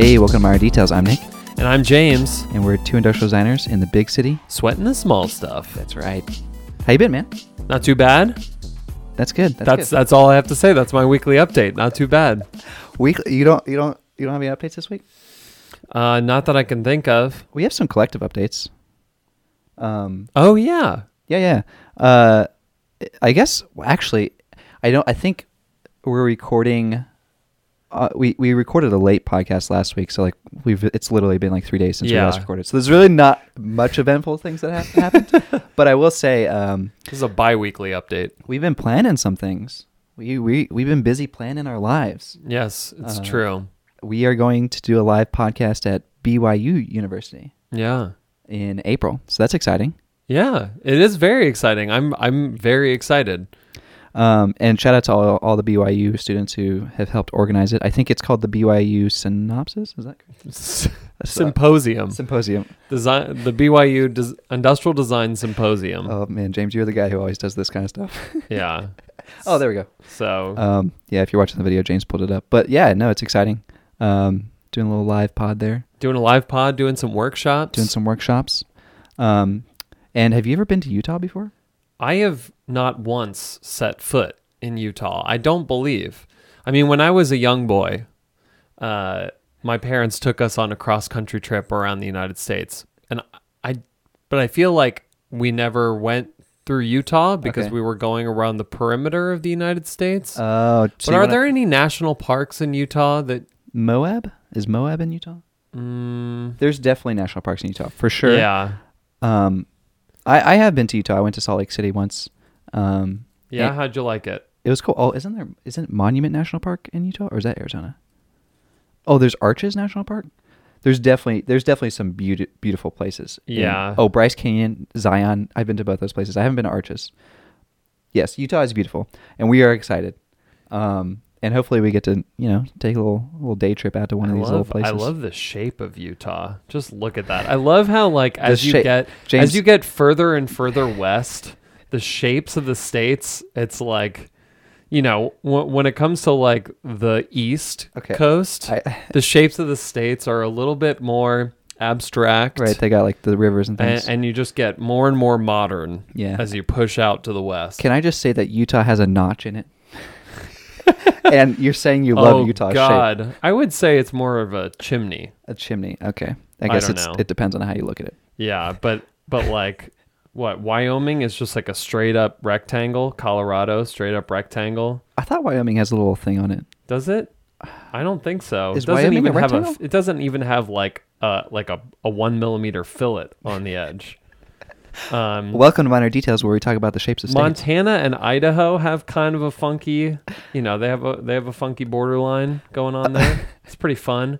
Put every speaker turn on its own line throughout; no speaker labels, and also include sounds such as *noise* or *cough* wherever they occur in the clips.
Hey, welcome to Minor Details. I'm Nick,
And I'm James,
and we're two industrial designers in the big city.
sweating the small stuff.
That's right. How you been, man?
Not too bad.
That's good. That's,
That's
good.
that's all I have to say. That's my weekly update. Not too bad.
weekly. You don't. You don't. You don't have any updates this week?
Uh, not that I can think of.
We have some collective updates. Um.
Oh yeah.
Yeah. Yeah. Uh. I guess well, actually, I don't. I think we're recording. Uh, we we recorded a late podcast last week, so like we've it's literally been like three days since we last recorded. So there's really not much eventful things that have happened. *laughs* but I will say, um,
This is a bi-weekly update.
we've been planning some things. We we we've been busy planning our lives.
Yes, it's
Uh,
true.
We are going to do a live podcast at BYU University
Yeah.
in April, so that's exciting.
Yeah, it is very exciting. I'm I'm very excited.
Um, and shout out to all, all the BYU students who have helped organize it. I think it's called the BYU Synopsis. Is that correct? *laughs*
Symposium.
Symposium.
Design the BYU Des- Industrial Design Symposium.
Oh man, James, you're the guy who always does this kind of stuff. *laughs*
Yeah.
oh, there we go.
So
Um, yeah, if you're watching the video, James pulled it up. But yeah, no, it's exciting. Um, doing a little live pod there,
doing a live pod, doing some workshops.
doing some workshops. Um, and have you ever been to Utah before?
I have not once set foot in Utah. I don't believe. I mean, when I was a young boy, uh, my parents took us on a cross country trip around the United States, and I, but I feel like we never went through Utah because
Okay.
we were going around the perimeter of the United States.
Oh,
but are there any national parks in Utah that?
Moab? Is Moab in Utah?
Mm,
There's definitely national parks in Utah for sure.
Yeah.
Um, I I have been to Utah. I went to Salt Lake City once. Um,
Yeah. How'd you like it?
it was cool. Oh, isn't there? Isn't Monument National Park in Utah or is that Arizona? Oh, there's Arches National Park. There's definitely there's definitely some beauty, beautiful places. in-
Yeah.
oh, Bryce Canyon, Zion. I've been to both those places. I haven't been to Arches. Yes, Utah is beautiful, and we are excited. Um, and hopefully we get to you know take a little little day trip out to one
I
of these
love,
little places.
I love the shape of Utah. Just look at that. I love how like as you get
James-
as you get further and further west, the shapes of the states, it's like you know, w- when it comes to like the east
Okay.
coast,
I,
the shapes of the states are a little bit more abstract.
right, they got like the rivers and things.
and, and you just get more and more modern
Yeah.
as you push out to the west.
Can I just say that Utah has a notch in it? *laughs* and you're saying you love
oh
shape.
God, I would say it's more of a chimney.
A chimney. Okay. I
I
guess
don't
it's
know.
it depends on how you look at it.
Yeah, but but like what Wyoming is just like a straight up rectangle. Colorado straight up rectangle.
I thought Wyoming has a little thing on it.
Does it? I don't think so.
Is
it doesn't
Wyoming a
even have a.
rectangle?
It doesn't even have like uh like a, a one millimeter fillet on the edge. Um,
Welcome to Minor Details, where we talk about the shapes of states.
Montana and Idaho have kind of a funky, you know, they have a they have a funky borderline going on there. *laughs* it's pretty fun.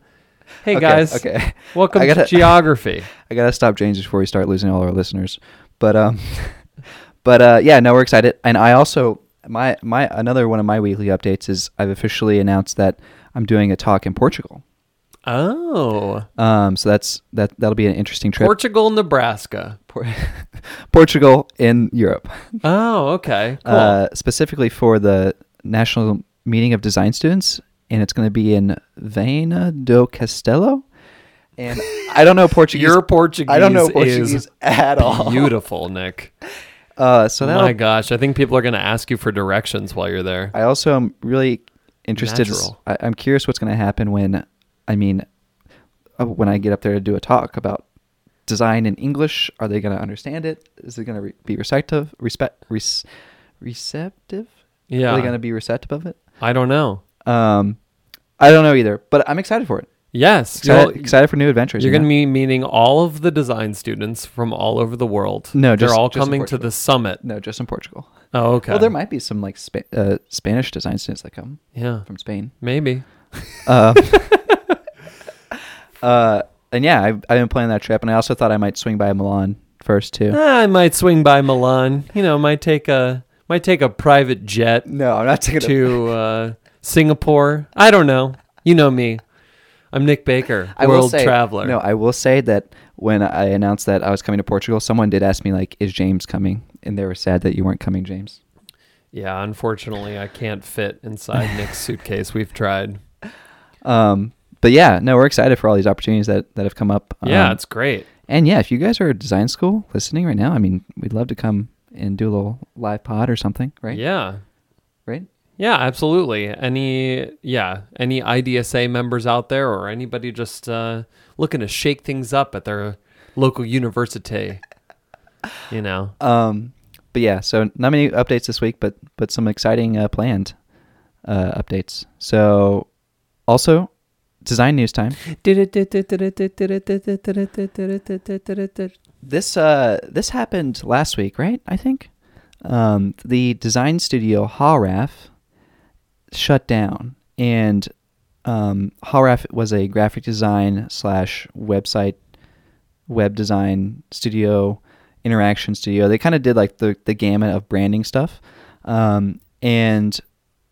Hey
Okay,
guys,
Okay.
welcome
gotta-
to geography. *laughs*
I gotta stop James before we start losing all our listeners. But um, *laughs* but uh, yeah, no, we're excited. And I also my my another one of my weekly updates is I've officially announced that I'm doing a talk in Portugal.
Oh,
Um, so that's that that'll be an interesting trip.
Portugal, Nebraska.
Por- *laughs* Portugal in Europe.
Oh, okay. Cool.
uh, specifically for the National Meeting of Design Students, and it's going to be in Viana do Castelo. And I don't know *laughs* Portuguese.
Your Portuguese
I don't know
is
Portuguese at all.
beautiful, Nick. *laughs*
Uh, so that
My gosh, I think people are going to ask you for directions while you're there.
I also am really interested.
Natural.
I, I'm curious what's going to happen when, I mean, uh, when I get up there to do a talk about design in English. Are they going to understand it? Is it going to re- be receptive? Respect, res- receptive? Are they going to be receptive of it?
I don't know.
Um, I don't know either, but I'm excited for it.
Yes.
Excited,
you'll-
excited for new adventures.
You're
you
going to be meeting all of the design students from all over the world.
No,
they're
just-
all
just in
coming to
Portugal.
the summit.
no, just in Portugal.
Oh, okay.
Well, there might be some like Spa- uh, Spanish design students that come
Yeah,
from Spain.
maybe.
Uh, *laughs* uh, and yeah, I've, I've been planning that trip, and I also thought I might swing by Milan first too.
Ah, I might swing by Milan. You know, might take a might take a private jet
No, I'm not taking
to uh, Singapore. I don't know. You know me. I'm Nick Baker, *laughs*
I
world
say,
traveler.
No, I will say that when I announced that I was coming to Portugal, someone did ask me like, "Is James coming?" And they were sad that you weren't coming, James.
Yeah, unfortunately, I can't fit inside Nick's suitcase. We've tried.
Um, but yeah, no, we're excited for all these opportunities that, that have come up.
Yeah,
Um,
it's great.
and yeah, if you guys are at design school listening right now, I mean, we'd love to come and do a little live pod or something, right?
Yeah.
Right?
Yeah, absolutely. Any yeah, any IDSA members out there or anybody just uh, looking to shake things up at their local university, you know. *laughs*
Um, but yeah, so not many updates this week, but but some exciting uh, planned uh, updates. So also design news time. This uh this happened last week, right? I think. Um, the design studio Hawraf shut down, and um, Hawraf was a graphic design slash website web design studio, interaction studio. They kind of did like the the gamut of branding stuff. Um, and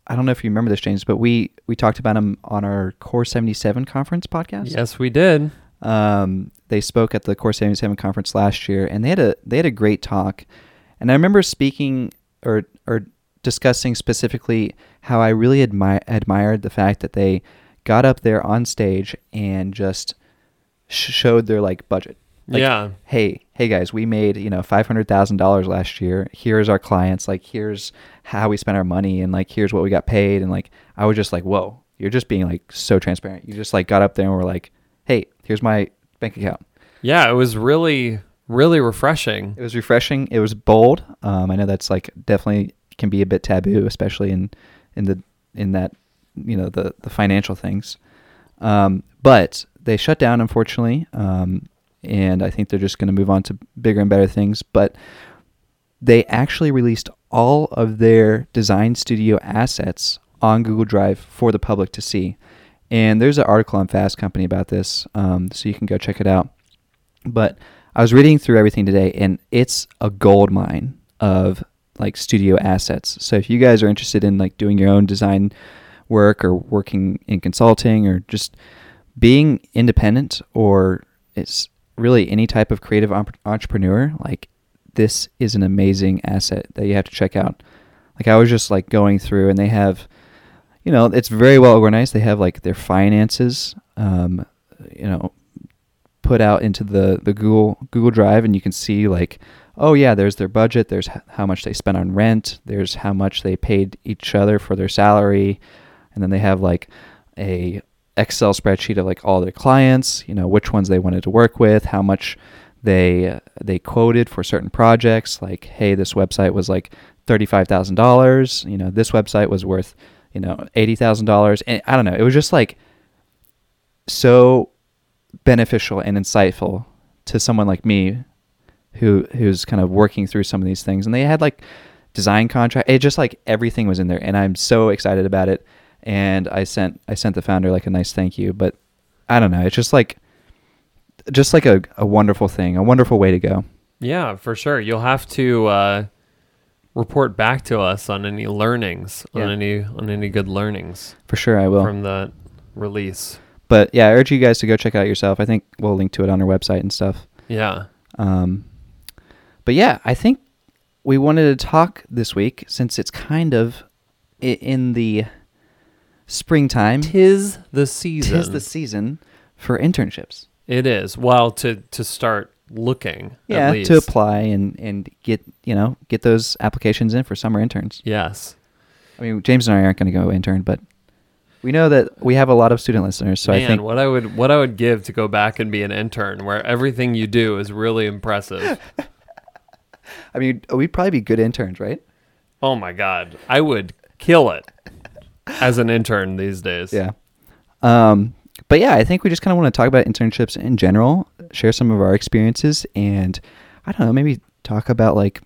I don't know if you remember this, James, but we we talked about them on our Core seventy seven conference podcast.
Yes, we did.
Um, they spoke at the Core 77 conference last year, and they had a they had a great talk. And I remember speaking or or discussing specifically how I really admi- admired the fact that they got up there on stage and just sh- showed their like budget. Like,
yeah.
Hey, hey guys, we made you know five hundred thousand dollars last year. Here's our clients. Like, here's how we spent our money, and like here's what we got paid. And like, I was just like, whoa, you're just being like so transparent. You just like got up there and were like, hey, here's my bank account.
Yeah, it was really really refreshing.
It was refreshing. It was bold. Um, I know that's like definitely can be a bit taboo, especially in in the in that you know the the financial things. Um, but they shut down, unfortunately, um, and I think they're just going to move on to bigger and better things. But they actually released all of their design studio assets on Google Drive for the public to see. And there's an article on Fast Company about this, um, so you can go check it out. But I was reading through everything today, and it's a gold mine of like studio assets. So if you guys are interested in like doing your own design work or working in consulting or just being independent or it's really any type of creative entrepreneur, like this is an amazing asset that you have to check out. Like I was just like going through, and they have, you know, it's very well organized. They have like their finances, um, you know, put out into the the Google Google Drive, and you can see like, oh yeah, there's their budget. There's how much they spent on rent. There's how much they paid each other for their salary, and then they have like a Excel spreadsheet of like all their clients. You know, which ones they wanted to work with, how much they they quoted for certain projects. Like, hey, this website was like thirty five thousand dollars. You know, this website was worth you know eighty thousand dollars. And I don't know. It was just like so beneficial and insightful to someone like me who who's kind of working through some of these things and they had like design contract it just like everything was in there and I'm so excited about it and I sent I sent the founder like a nice thank you but I don't know it's just like just like a, a wonderful thing a wonderful way to go
Yeah, for sure. You'll have to uh, report back to us on any learnings, on any on any good learnings
for sure I will
from the release.
but yeah I urge you guys to go check it out yourself I think we'll link to it on our website and stuff
Yeah.
Um, but yeah, I think we wanted to talk this week since it's kind of in the springtime.
Tis the season.
Tis the season for internships.
It is. Well, to to start looking.
Yeah,
At least.
to apply and and get you know get those applications in for summer interns.
Yes.
I mean, James and I aren't going to go intern, but we know that we have a lot of student listeners, so
Man,
I think
what I would what I would give to go back and be an intern, where everything you do is really impressive. *laughs*
I mean we'd probably be good interns, right?
oh my god, I would kill it as an intern these days.
Yeah. Um, but yeah, I think we just kind of want to talk about internships in general, share some of our experiences, and I don't know, maybe talk about like,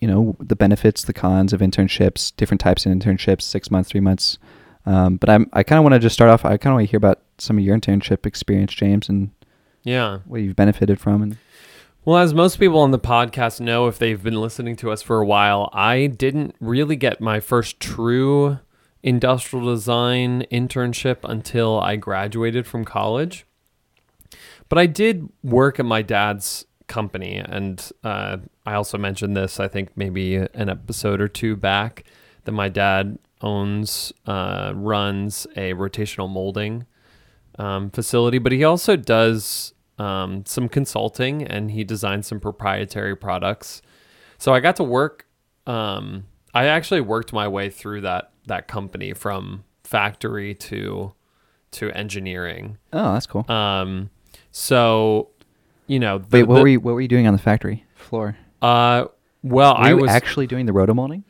you know, the benefits, the cons of internships, different types of internships, six months, three months. Um, but I'm, I kind of want to just start off. I kind of want to hear about some of your internship experience, James, and
Yeah.
what you've benefited from. And
Well, as most people on the podcast know, if they've been listening to us for a while, I didn't really get my first true industrial design internship until I graduated from college. But I did work at my dad's company, and uh, I also mentioned this, I think maybe an episode or two back, that my dad owns, uh, runs a rotational molding um, facility, but he also does um, some consulting and he designs some proprietary products. So I got to work. Um, I actually worked my way through that that company from factory to to engineering.
Oh, that's cool.
Um, so you know, the,
Wait, what
the-
were you what were you doing on the factory floor?
Uh, well,
Were
I was
actually doing the rotomolding?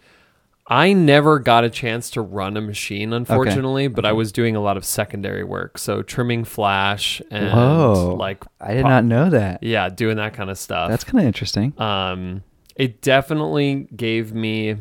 I never got a chance to run a machine, unfortunately, but I was doing a lot of secondary work, so trimming flash and
Whoa.
like
I did
po-
not know that.
yeah, doing that kind of stuff.
That's kind of interesting.
um, it definitely gave me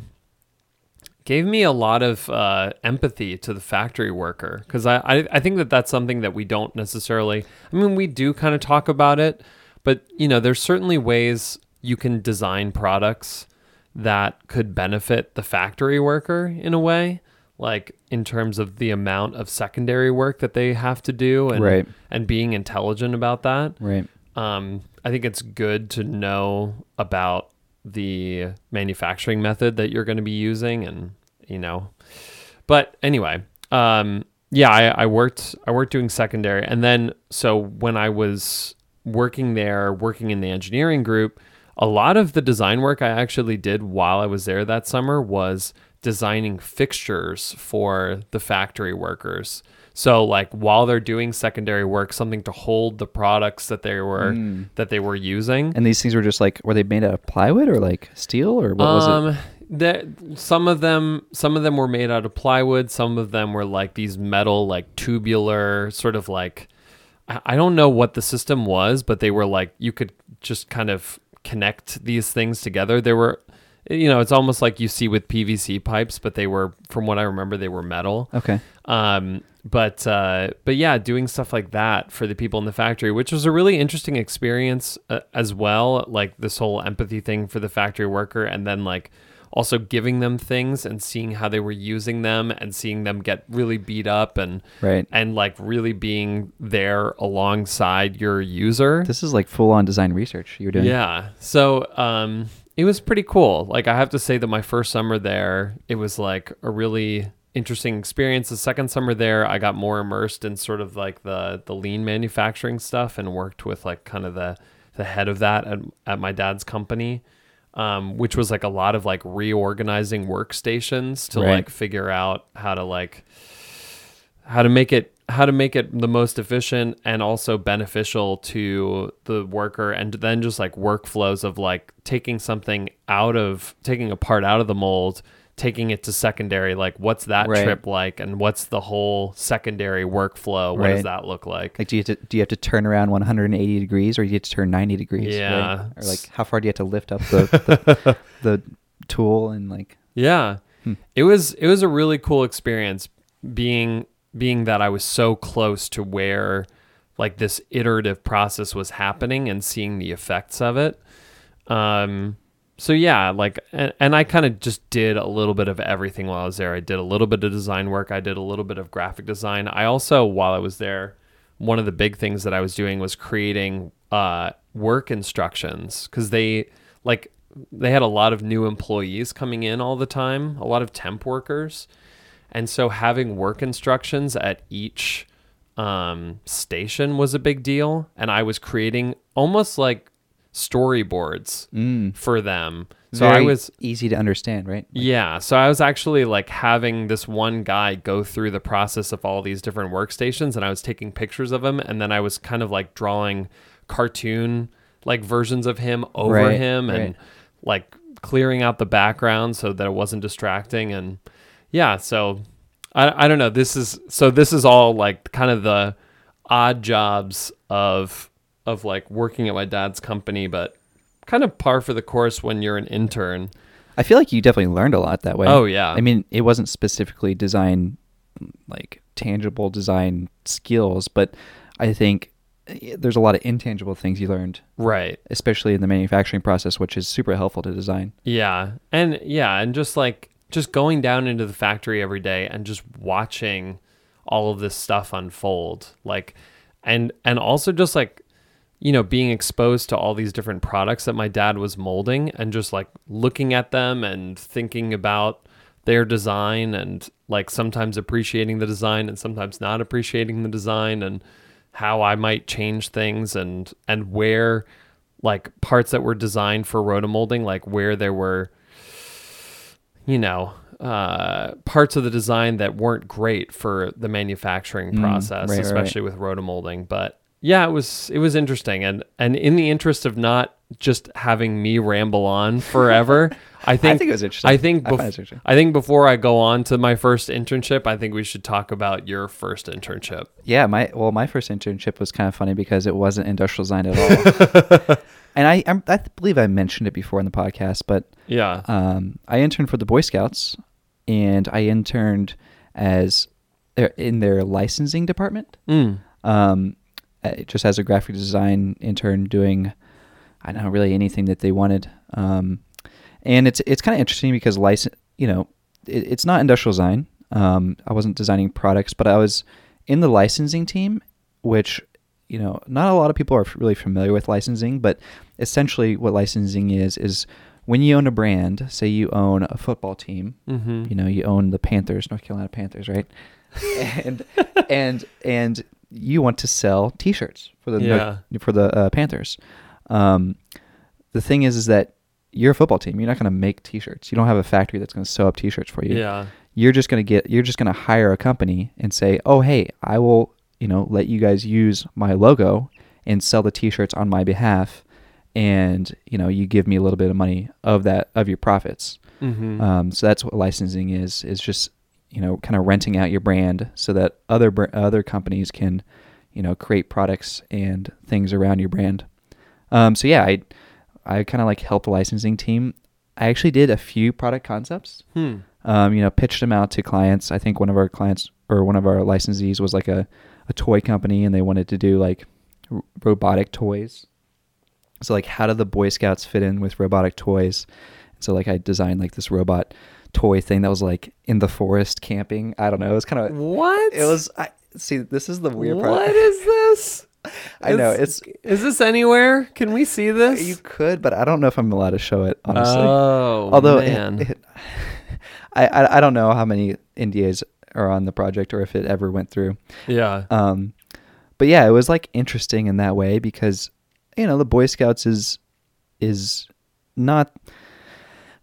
gave me a lot of uh, empathy to the factory worker because I, I I think that that's something that we don't necessarily. I mean, we do kind of talk about it, but you know, there's certainly ways you can design products that could benefit the factory worker in a way like in terms of the amount of secondary work that they have to do and
Right.
and being intelligent about that
Right.
um, I think it's good to know about the manufacturing method that you're going to be using, and you know. But anyway, um, yeah, I, I worked I worked doing secondary, and then so when I was working there, working in the engineering group, a lot of the design work I actually did while I was there that summer was designing fixtures for the factory workers. So like while they're doing secondary work, something to hold the products that they were
Mm.
that they were using.
And these things were just like were they made out of plywood or like steel or what was it?
um, that some of them some of them were made out of plywood. Some of them were like these metal, like tubular, sort of like I I don't know what the system was, but they were like you could just kind of connect these things together. They were, you know, it's almost like you see with PVC pipes, but they were, from what I remember, they were metal.
Okay.
Um, but uh, but yeah, doing stuff like that for the people in the factory, which was a really interesting experience uh, as well. Like this whole empathy thing for the factory worker, and then like also giving them things and seeing how they were using them and seeing them get really beat up and
Right.
and like really being there alongside your user.
This is like full on design research you're doing.
Yeah. So um it was pretty cool. Like I have to say that my first summer there, it was like a really interesting experience. The second summer there, I got more immersed in sort of like the the lean manufacturing stuff and worked with like kind of the the head of that at, at my dad's company. Um, which was like a lot of like reorganizing workstations to
Right.
like figure out how to like how to make it how to make it the most efficient and also beneficial to the worker and then just like workflows of like taking something out of taking a part out of the mold taking it to secondary like what's that
Right.
trip like and what's the whole secondary workflow what does that look like
Like, do you have to do you have to turn around 180 degrees, or do you have to turn 90 degrees? right?
Yeah.
Or like, how far do you have to lift up the the, *laughs* the tool and like?
Yeah.
Hmm.
It was it was a really cool experience being being that I was so close to where like this iterative process was happening and seeing the effects of it. Um so yeah, like and, and I kind of just did a little bit of everything while I was there. I did a little bit of design work, I did a little bit of graphic design. I also while I was there, one of the big things that I was doing was creating uh work instructions cuz they like they had a lot of new employees coming in all the time, a lot of temp workers. And so having work instructions at each um, station was a big deal. And I was creating almost like storyboards
Mm,
for them. So
very
I was,
easy to understand, right? Like,
yeah. So I was actually like having this one guy go through the process of all these different workstations and I was taking pictures of him. And then I was kind of like drawing cartoon like versions of him over
Right,
him and
right.
like clearing out the background so that it wasn't distracting and yeah so I, I don't know this is so this is all like kind of the odd jobs of of like working at my dad's company but kind of par for the course when you're an intern
I feel like you definitely learned a lot that way.
Oh, yeah.
I mean, it wasn't specifically design, like tangible design skills, but I think eh, there's a lot of intangible things you learned,
right
especially in the manufacturing process, which is super helpful to design.
Yeah. And yeah, and just like just going down into the factory every day and just watching all of this stuff unfold. Like and and also just like you know, being exposed to all these different products that my dad was molding and just like looking at them and thinking about their design and like sometimes appreciating the design and sometimes not appreciating the design and how I might change things and and where like parts that were designed for rotomolding, like where there were you know, uh, parts of the design that weren't great for the manufacturing
Mm,
process,
right, right,
especially with rotomolding. But yeah, it was it was interesting, and and in the interest of not just having me ramble on *laughs* forever, I think
I think it was interesting.
I think bef-
it interesting.
I think before I go on to my first internship, I think we should talk about your first internship.
Yeah, my well, my first internship was kind of funny because it wasn't industrial design at all. *laughs* and I I'm, I believe I mentioned it before in the podcast, but
Yeah.
um, I interned for the Boy Scouts, and I interned as uh, in their licensing department,
Mm.
um, uh, just as a graphic design intern doing, I don't know, really anything that they wanted. Um, and it's it's kind of interesting because license, you know, it, it's not industrial design. Um, I wasn't designing products, but I was in the licensing team, which you know, not a lot of people are really familiar with licensing, but essentially what licensing is is when you own a brand, say you own a football team,
Mm-hmm.
you know, you own the Panthers, North Carolina Panthers, right? *laughs* and and and you want to sell T-shirts for the
Yeah.
for the uh, Panthers. Um, the thing is, is that you're a football team. You're not going to make T-shirts. You don't have a factory that's going to sew up T-shirts for you.
Yeah.
You're just going to get. You're just going to hire a company and say, "Oh, hey, I will, you know, let you guys use my logo and sell the T-shirts on my behalf." And you know, you give me a little bit of money of that of your profits.
Mm-hmm.
Um, so that's what licensing is is just you know kind of renting out your brand so that other br- other companies can you know create products and things around your brand. Um, so yeah, I I kind of like helped the licensing team. I actually did a few product concepts.
hmm.
Um, you know, pitched them out to clients. I think one of our clients or one of our licensees was like a, a toy company and they wanted to do like r- robotic toys. So like how do the Boy Scouts fit in with robotic toys? So like I designed like this robot toy thing that was like in the forest camping. I don't know. It was kind of
What?
it was I see this is the weird part.
What is this? *laughs*
I know, it's-
Is this anywhere? Can we see this?
You could, but I don't know if I'm allowed to show it honestly.
Oh,
Although it-
man.
it- *laughs* I, I I don't know how many NDAs are on the project or if it ever went through.
yeah.
Um, but yeah, it was like interesting in that way because you know the Boy Scouts is is not.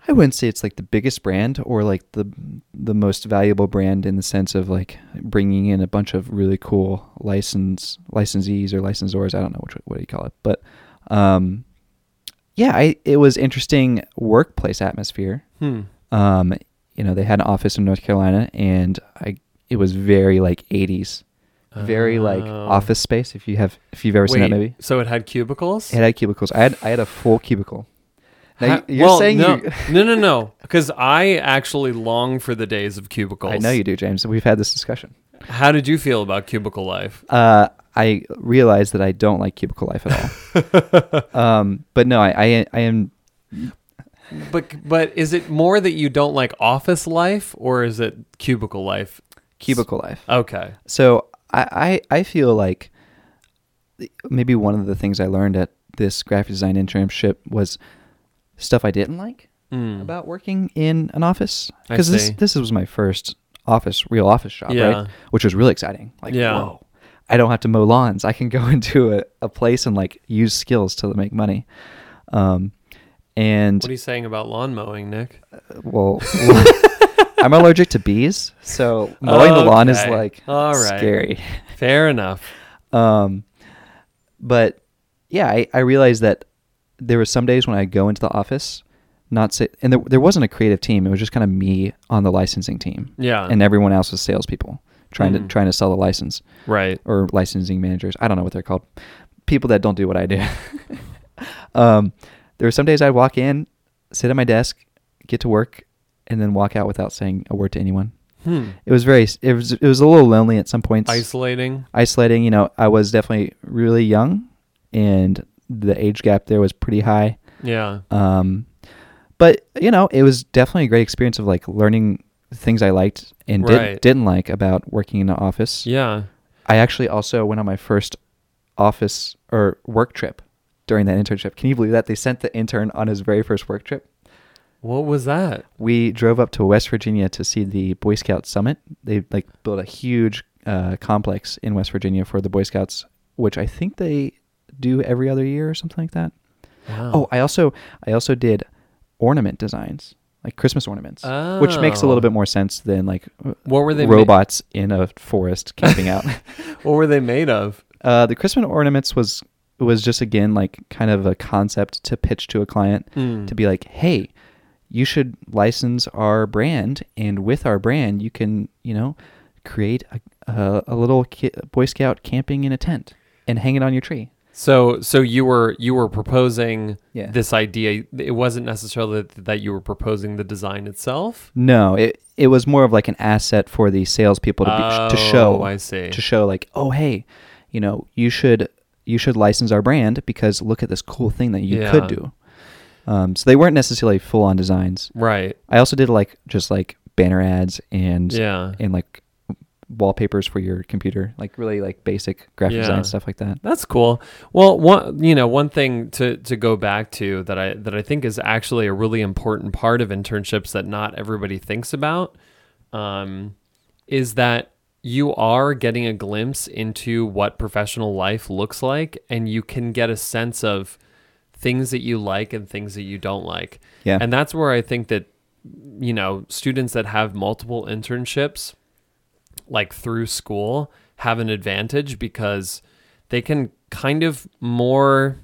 I wouldn't say it's like the biggest brand or like the the most valuable brand in the sense of like bringing in a bunch of really cool license licensees or licensors. I don't know which what do you call it, but um, yeah, I it was interesting workplace atmosphere.
Hmm.
Um, you know, they had an office in North Carolina, and I it was very like '80s, very like
Oh.
office space. If you have, if you've ever seen that
Wait,
movie,
So it had cubicles?
it had cubicles. I had I had a full cubicle. Now,
Ha-
you're
well,
saying
no,
you. *laughs*
no, no, no. Because I actually long for the days of cubicles.
I know you do, James. We've had this discussion.
How did you feel about cubicle life?
Uh, I realized that I don't like cubicle life at all. *laughs* um, but no, I, I I am
But but is it more that you don't like office life, or is it cubicle life?
cubicle life.
Okay.
So I, I I feel like maybe one of the things I learned at this graphic design internship was stuff I didn't like
Mm.
about working in an office because this this was my first office real office job
Yeah.
right which was really exciting like
Yeah.
whoa I don't have to mow lawns I can go *laughs* into a, a place and like use skills to make money um and
What are you saying about lawn mowing, Nick?
well *laughs* I'm allergic to bees so mowing the lawn is like
All right.
scary
Fair enough.
Um, but yeah, I, I realized that there were some days when I'd go into the office, not say, and there, there wasn't a creative team. It was just kind of me on the licensing team,
Yeah.
and everyone else was salespeople trying
Mm.
to trying to sell the license
right.
or licensing managers. I don't know what they're called. People that don't do what I do. *laughs* um, there were some days I'd walk in, sit at my desk, get to work, and then walk out without saying a word to anyone.
Hmm.
It was very it was it was a little lonely at some points
Isolating.
isolating. You know, I was definitely really young, and the age gap there was pretty high.
Yeah.
Um, but you know, it was definitely a great experience of like learning things I liked and did,
Right.
didn't like about working in an office.
Yeah.
I actually also went on my first office or work trip during that internship. Can you believe that they sent the intern on his very first work trip?
What was that?
We drove up to West Virginia to see the Boy Scout Summit. They like built a huge uh, complex in West Virginia for the Boy Scouts, which I think they do every other year or something like that.
Wow.
Oh, I also I also did ornament designs, like Christmas ornaments, which makes a
Oh.
little bit more sense than like
What were they ma-
robots in a forest camping out. *laughs*
what were they made of?
Uh, the Christmas ornaments was was just again like kind of a concept to pitch to a client
Mm.
to be like, hey, you should license our brand, and with our brand, you can you know create a a, a little ki- Boy Scout camping in a tent and hang it on your tree.
So so you were you were proposing
Yeah.
this idea. It wasn't necessarily that, that you were proposing the design itself.
No, it it was more of like an asset for the salespeople to be, to show
Oh, I see.
to show like, oh hey, you know, you should you should license our brand because look at this cool thing that you
Yeah.
could do. Um, so they weren't necessarily full on designs.
Right.
I also did like just like banner ads and
Yeah.
and like wallpapers for your computer, like really like basic graphic
Yeah.
design stuff like that.
That's cool. Well, one you know one thing to to go back to that I that I think is actually a really important part of internships that not everybody thinks about, um, is that you are getting a glimpse into what professional life looks like, and you can get a sense of things that you like and things that you don't like.
Yeah.
And that's where I think that you know students that have multiple internships like through school have an advantage because they can kind of more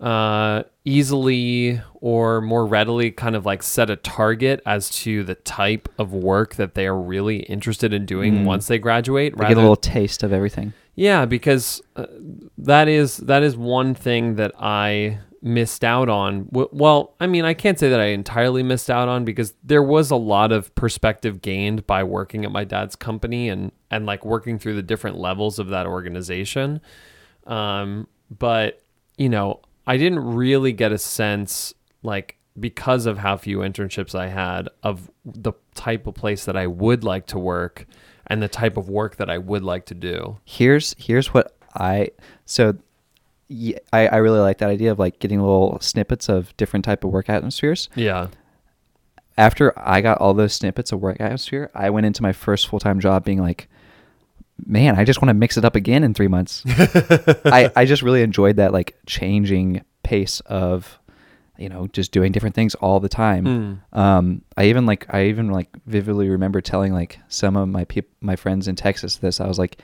uh, easily or more readily kind of like set a target as to the type of work that they are really interested in doing
Mm.
once they graduate.
They get a little taste of everything.
Yeah, because uh, that is that is one thing that I missed out on. W- Well, I mean, I can't say that I entirely missed out on because there was a lot of perspective gained by working at my dad's company and and like working through the different levels of that organization. Um, but you know, I didn't really get a sense like because of how few internships I had of the type of place that I would like to work and the type of work that I would like to do.
Here's here's what I so yeah, I, I really like that idea of like getting little snippets of different type of work atmospheres.
Yeah.
After I got all those snippets of work atmosphere, I went into my first full time job being like, man, I just want to mix it up again in three months. *laughs* I, I just really enjoyed that like changing pace of, you know, just doing different things all the time.
Mm.
Um, I even like I even like vividly remember telling like some of my peop- my friends in Texas this. I was like,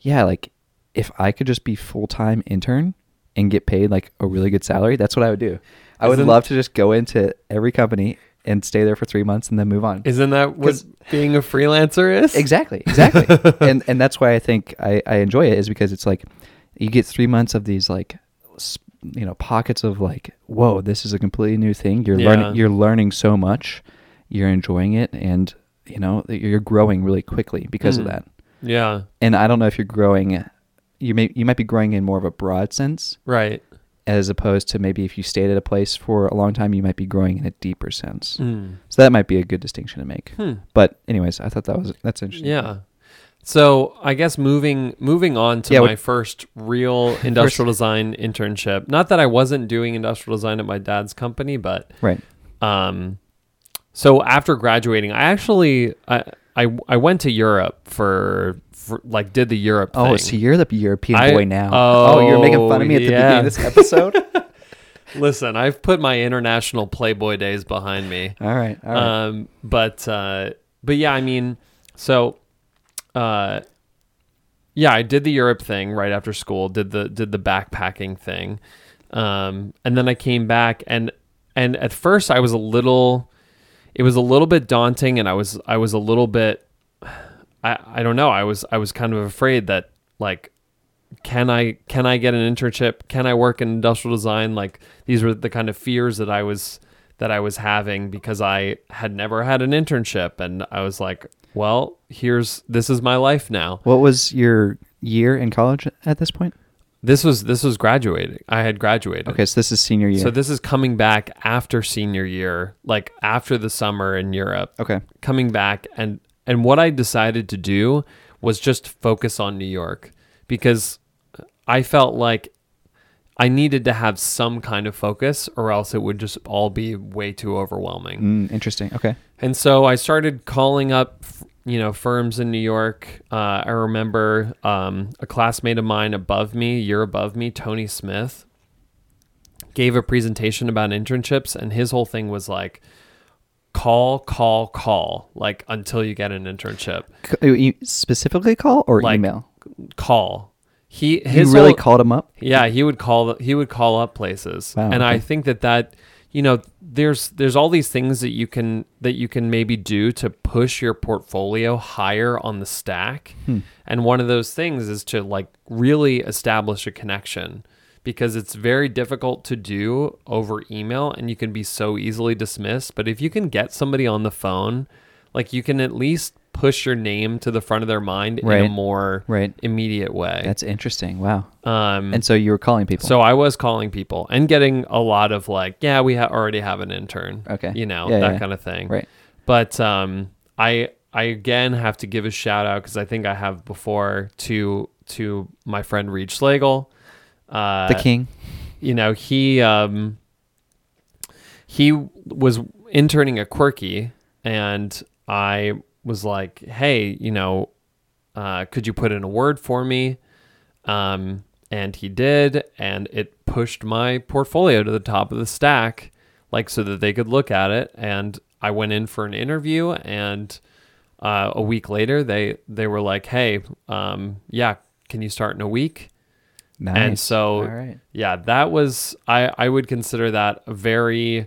yeah, like if I could just be full time intern and get paid like a really good salary, that's what I would do. I would
Isn't-
love to just go into every company and stay there for three months and then move on.
Isn't that what being a freelancer is?
Exactly, exactly. *laughs* and and that's why I think I, I enjoy it is because it's like you get three months of these like you know pockets of like whoa this is a completely new thing. You're
Yeah.
learning you're learning so much, you're enjoying it, and you know you're growing really quickly because of
Mm.
that.
Yeah.
And I don't know if you're growing. You may you might be growing in more of a broad sense
Right.
As opposed to maybe if you stayed at a place for a long time you might be growing in a deeper sense.
Mm.
So that might be a good distinction to make.
Hmm.
But anyways, I thought that was that's interesting.
Yeah. So I guess moving moving on to
Yeah,
my first real *laughs* industrial design internship. Not that I wasn't doing industrial design at my dad's company, but
Right.
um, so after graduating, I actually I I, I went to Europe for, for like did the Europe.
Oh,
thing.
so you're the European
I-
boy now.
Oh,
you're making fun of me at the
yeah.
beginning of this episode. *laughs*
Listen, I've put my international Playboy days behind me.
all right, all right.
Um, but uh, but yeah, I mean, so uh, yeah, I did the Europe thing right after school. Did the did the backpacking thing, um, and then I came back and and at first I was a little, it was a little bit daunting, and I was I was a little bit, I I don't know, I was I was kind of afraid that like can I can I get an internship? Can I work in industrial design? Like these were the kind of fears that I was that I was having because I had never had an internship and I was like, well, here's this is my life now.
what was your year in college at this point?
This was this was graduating. I had graduated.
Okay, so this is senior year.
So this is coming back after senior year, like after the summer in Europe.
okay,
coming back and and what I decided to do was just focus on New York because I felt like I needed to have some kind of focus, or else it would just all be way too overwhelming.
Mm, interesting. Okay.
And so I started calling up, you know, firms in New York. Uh, I remember um, a classmate of mine above me, year above me, Tony Smith, gave a presentation about internships, and his whole thing was like, call, call, call, like until you get an internship.
You specifically call or
Like,
email?
Call. He
You really
whole-
called him up?
Yeah, he would call he would call up places.
Wow,
and I think that that you know there's there's all these things that you can that you can maybe do to push your portfolio higher on the stack.
Hmm.
And one of those things is to like really establish a connection because it's very difficult to do over email and you can be so easily dismissed, but if you can get somebody on the phone, like you can at least push your name to the front of their mind in a more
Right.
immediate way.
That's interesting. Wow.
um
And so you were calling people.
so I was calling people and getting a lot of like, yeah, we ha- already have an intern.
Okay.
You know,
Yeah,
that
yeah.
kind of thing.
right.
But um, I I again have to give a shout out because I think I have before to to my friend Reed Schlegel. Uh,
The king.
you know, he um he was interning at Quirky and I was like, "Hey, you know, uh, could you put in a word for me?" Um, and he did, and it pushed my portfolio to the top of the stack, like so that they could look at it. And I went in for an interview, and uh, a week later, they they were like, "Hey, um, yeah, can you start in a week?"
Nice.
And so,
right.
yeah, that was I I would consider that a very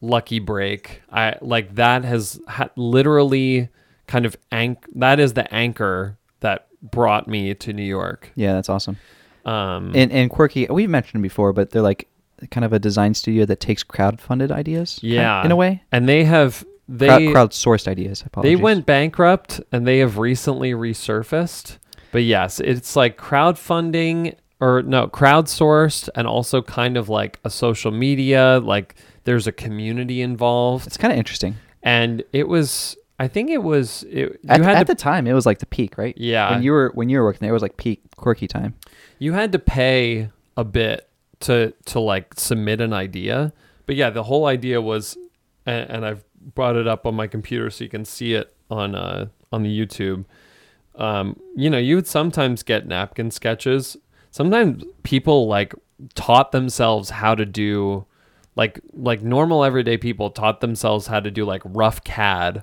lucky break. I like that has ha- literally kind of anch- that is the anchor that brought me to New York.
Yeah, that's awesome.
Um
And and Quirky, we've mentioned before, but they're like kind of a design studio that takes crowd-funded ideas. kind-
Yeah.
in a way.
and they have they
crowd, crowdsourced ideas.
they went bankrupt and they have recently resurfaced. But yes, it's like crowdfunding or no, crowdsourced and also kind of like a social media, like there's a community involved.
It's kind of interesting.
and it was i think it was it,
At,
you had
at
to
the time, it was like the peak, right?
Yeah.
When you were when you were working there, it was like peak Quirky time.
you had to pay a bit to to like submit an idea but yeah the whole idea was and, and i've brought it up on my computer so you can see it on uh on the youtube um you know you would sometimes get napkin sketches sometimes people like taught themselves how to do like like normal everyday people taught themselves how to do like rough cad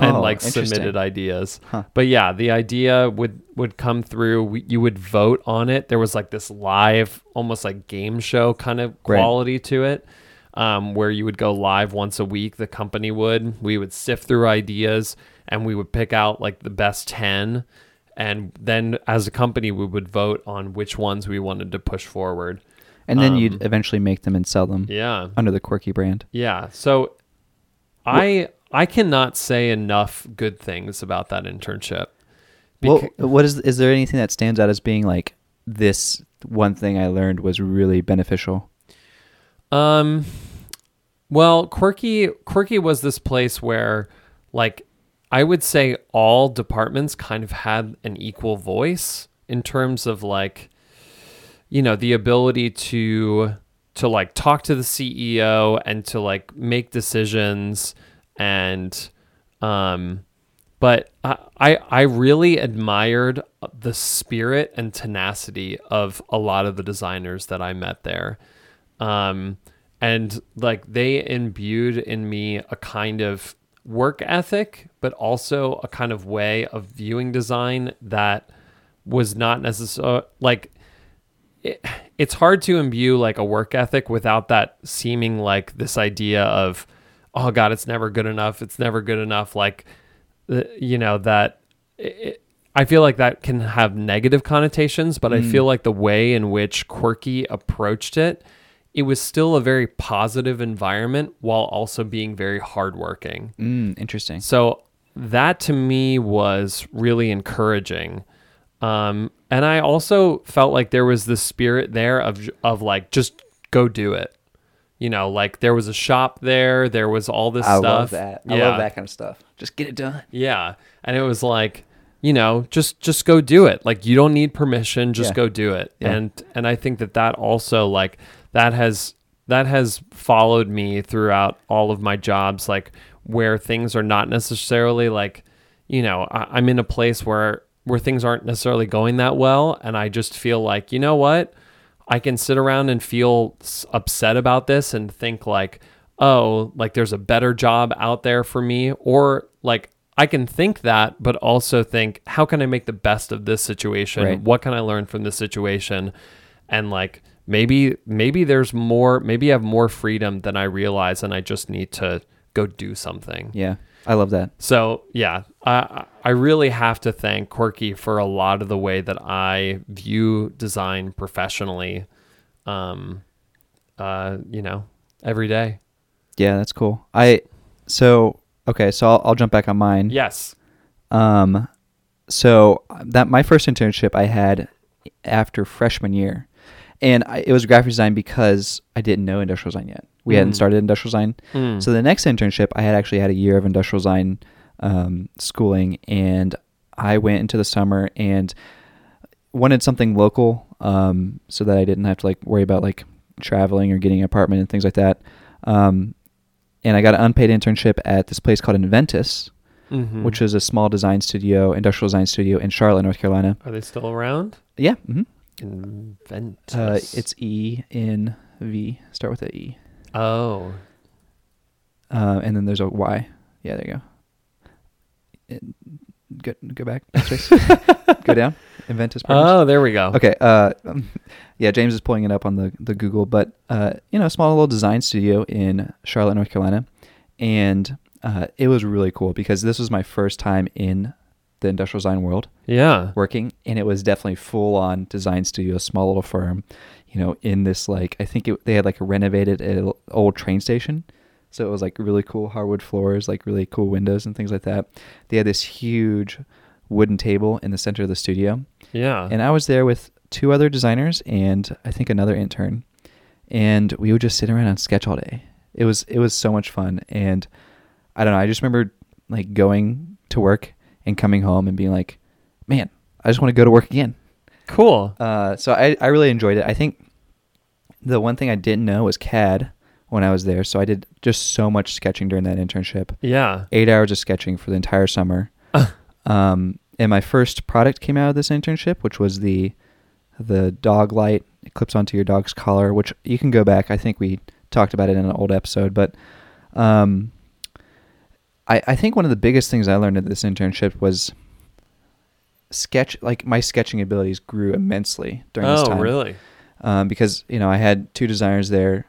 and
Oh,
like submitted ideas.
Huh.
But yeah, the idea would would come through. We, you would vote on it. There was like this live, almost like game show kind of
Right.
quality to it, um, where you would go live once a week. The company would. We would sift through ideas and we would pick out like the best ten, and then as a company we would vote on which ones we wanted to push forward.
And then
Um,
you'd eventually make them and sell them
Yeah.
under the Quirky brand.
Yeah. So I I cannot say enough good things about that internship.
Well, what is is there anything that stands out as being like this one thing I learned was really beneficial?
um well, Quirky Quirky was this place where like I would say all departments kind of had an equal voice in terms of like you know, the ability to to like talk to the CEO and to like make decisions and um but I, I really admired the spirit and tenacity of a lot of the designers that I met there. Um and like they imbued in me a kind of work ethic, but also a kind of way of viewing design that was not necessarily like it, it's hard to imbue like a work ethic without that seeming like this idea of oh god it's never good enough it's never good enough like you know that it, i feel like that can have negative connotations but i mm. feel like the way in which quirky approached it it was still a very positive environment while also being very hardworking
Mm, interesting.
so that to me was really encouraging. Um, and I also felt like there was this spirit there of of like just go do it. You know, like there was a shop there, there was all this
I
stuff.
love that. I
yeah.
love that kind of stuff. Just get it done.
Yeah. And it was like you know, just just go do it. Like you don't need permission, just
Yeah.
go do it.
Yeah.
And and I think that that also like that has that has followed me throughout all of my jobs like where things are not necessarily like you know, I, I'm in a place where where things aren't necessarily going that well and I just feel like, you know what? I can sit around and feel upset about this and think like, oh, like there's a better job out there for me or like I can think that but also think how can I make the best of this situation?
Right.
What can I learn from this situation? And like maybe maybe there's more maybe I have more freedom than I realize and I just need to go do something.
Yeah, I love that.
So yeah, I I really have to thank Quirky for a lot of the way that I view design professionally. Um, uh, you know, every day.
Yeah, that's cool. I so okay, so I'll, I'll jump back on mine.
Yes.
Um, so that my first internship I had after freshman year, and I, it was graphic design because I didn't know industrial design yet. We hadn't
Mm.
started industrial design.
Mm.
So the next internship, I had actually had a year of industrial design um, schooling, and I went into the summer and wanted something local, um, so that I didn't have to like worry about like traveling or getting an apartment and things like that. Um, and I got an unpaid internship at this place called Enventys,
Mhm.
which is a small design studio, industrial design studio in Charlotte, North Carolina.
are they still around?
Yeah, hmm
Enventys.
uh, it's E in V. Start with a E,
oh
uh, and then there's a Y. Yeah, there you go. Go go back. *laughs* Go down. Enventys. Partners.
oh there we go.
Okay. Uh, um, yeah, James is pulling it up on the the Google, but uh, you know, a small little design studio in Charlotte, North Carolina, and uh, it was really cool because this was my first time in the industrial design world
Yeah.
working, and it was definitely full on design studio, a small little firm, you know, in this like I think it, they had like a renovated old train station. So it was like really cool hardwood floors, like really cool windows and things like that. They had this huge wooden table in the center of the studio,
Yeah.
and I was there with two other designers and I think another intern. And we would just sit around and sketch all day. It was it was so much fun and I don't know, I just remember like going to work and coming home and being like, Man, I just want to go to work again.
cool.
Uh, so I, I really enjoyed it. I think the one thing I didn't know was CAD when I was there. So I did just so much sketching during that internship
Yeah.
eight hours of sketching for the entire summer. *laughs* um, and my first product came out of this internship, which was the the dog light. It clips onto your dog's collar, which you can go back. I think we talked about it in an old episode, but um, I I think one of the biggest things I learned at this internship was sketch. Like my sketching abilities grew immensely during this time.
Oh really?
um, because you know I had two designers there,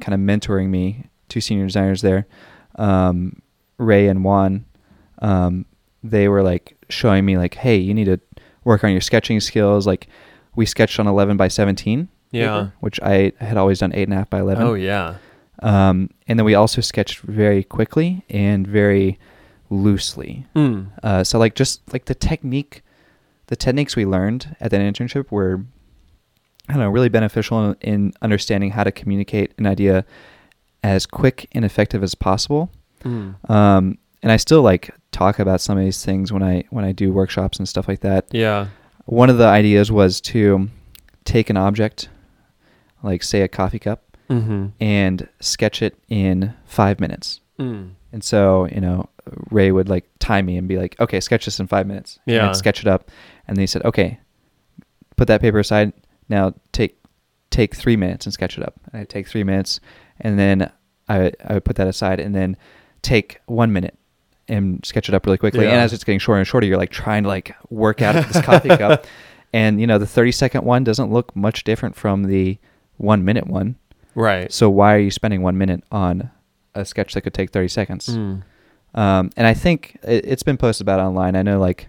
kind of mentoring me, two senior designers there, um, Ray and Juan. Um, they were like showing me like, hey, you need to work on your sketching skills. Like we sketched on eleven by seventeen,
Yeah.
paper, which I had always done eight and a half by eleven.
Oh yeah.
Um, and then we also sketched very quickly and very loosely.
Mm.
Uh, so like just like the technique, the techniques we learned at that internship were, I don't know, really beneficial in, in understanding how to communicate an idea as quick and effective as possible.
Mm.
Um, and I still like talk about some of these things when I when I do workshops and stuff like that.
Yeah.
One of the ideas was to take an object, like say a coffee cup,
Mm-hmm.
and sketch it in five minutes.
Mm.
And so, you know, Ray would like time me and be like, okay, sketch this in five minutes.
Yeah.
Sketch it up. And then he said, okay, put that paper aside. Now take take three minutes and sketch it up. And I'd take three minutes and then I, I would put that aside and then take one minute and sketch it up really quickly. And as it's getting shorter and shorter, you're like trying to like work out this coffee cup. *laughs* And, you know, the 30 second one doesn't look much different from the one minute one.
Right.
So why are you spending one minute on a sketch that could take 30 seconds?
Mm.
Um, and I think it, it's been posted about online. I know, like,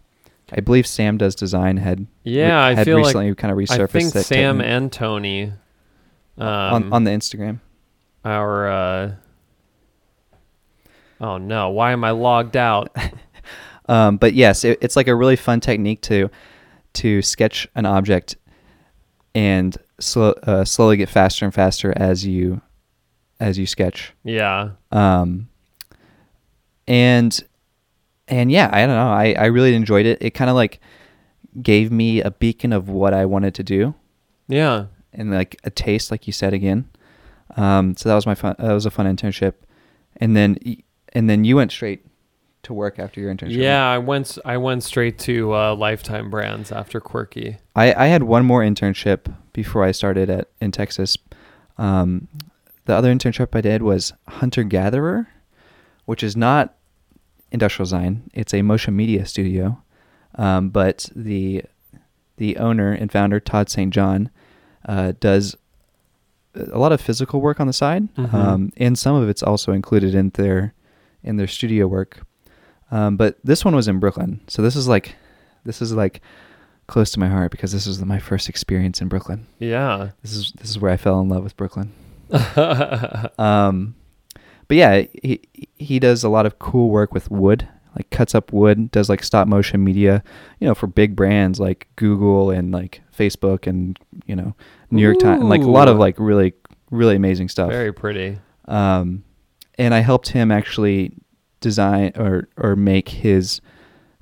I believe Sam does design had
Yeah, I
had
feel
recently
like
kind of resurfaced.
I think
that
Sam
technique
and Tony um,
on on the Instagram.
our uh Oh no, why am I logged out? *laughs*
Um, but yes, it, it's like a really fun technique to to sketch an object and slow, uh, slowly get faster and faster as you as you sketch.
yeah.
Um, and and yeah, I don't know. I, I really enjoyed it. It kind of like gave me a beacon of what I wanted to do
Yeah.
and like a taste, like you said again. Um, so that was my fun. That was a fun internship, and then and then you went straight to work after your internship.
Yeah, I went I went straight to uh, Lifetime Brands after Quirky.
I, I had one more internship before I started at in Texas. Um, the other internship I did was hunter gatherer, which is not industrial design. It's a motion media studio, um, but the the owner and founder Todd St. John uh, does a lot of physical work on the side,
Mhm.
um, and some of it's also included in their in their studio work. Um, but this one was in Brooklyn, so this is like this is like close to my heart because this was my first experience in Brooklyn.
Yeah.
This is this is where I fell in love with Brooklyn. *laughs* Um, but yeah, he he does a lot of cool work with wood, like cuts up wood, does like stop motion media, you know, for big brands like Google and like Facebook and you know New York Times, like a lot of like really really amazing stuff.
Very pretty.
Um, and I helped him actually design or or make his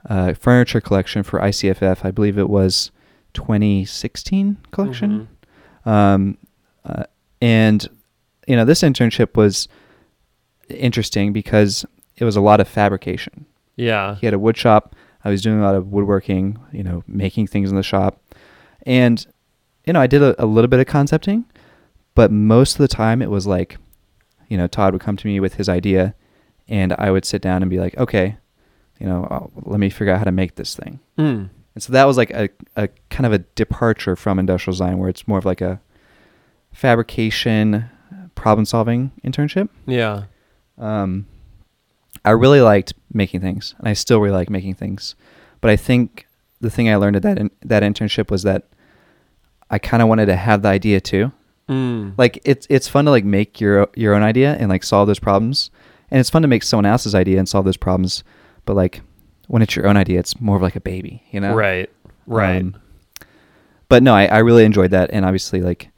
uh, furniture collection for ICFF. I believe it was 2016 collection.
Mhm.
Um, uh, and you know, this internship was interesting because it was a lot of fabrication.
Yeah.
He had a wood shop. I was doing a lot of woodworking, you know, making things in the shop. And, you know, I did a, a little bit of concepting, but most of the time it was like, you know, Todd would come to me with his idea and I would sit down and be like, okay, you know, I'll, let me figure out how to make this thing.
Mm.
And so that was like a, a kind of a departure from industrial design where it's more of like a fabrication problem solving internship.
Yeah.
Um, I really liked making things, and I still really like making things. But I think the thing I learned at that in, that internship was that I kind of wanted to have the idea too.
Mm.
Like it's it's fun to like make your your own idea and like solve those problems, and it's fun to make someone else's idea and solve those problems. But like when it's your own idea, it's more of like a baby, you know?
Right. Right.
Um, but no, I, I really enjoyed that, and obviously, like,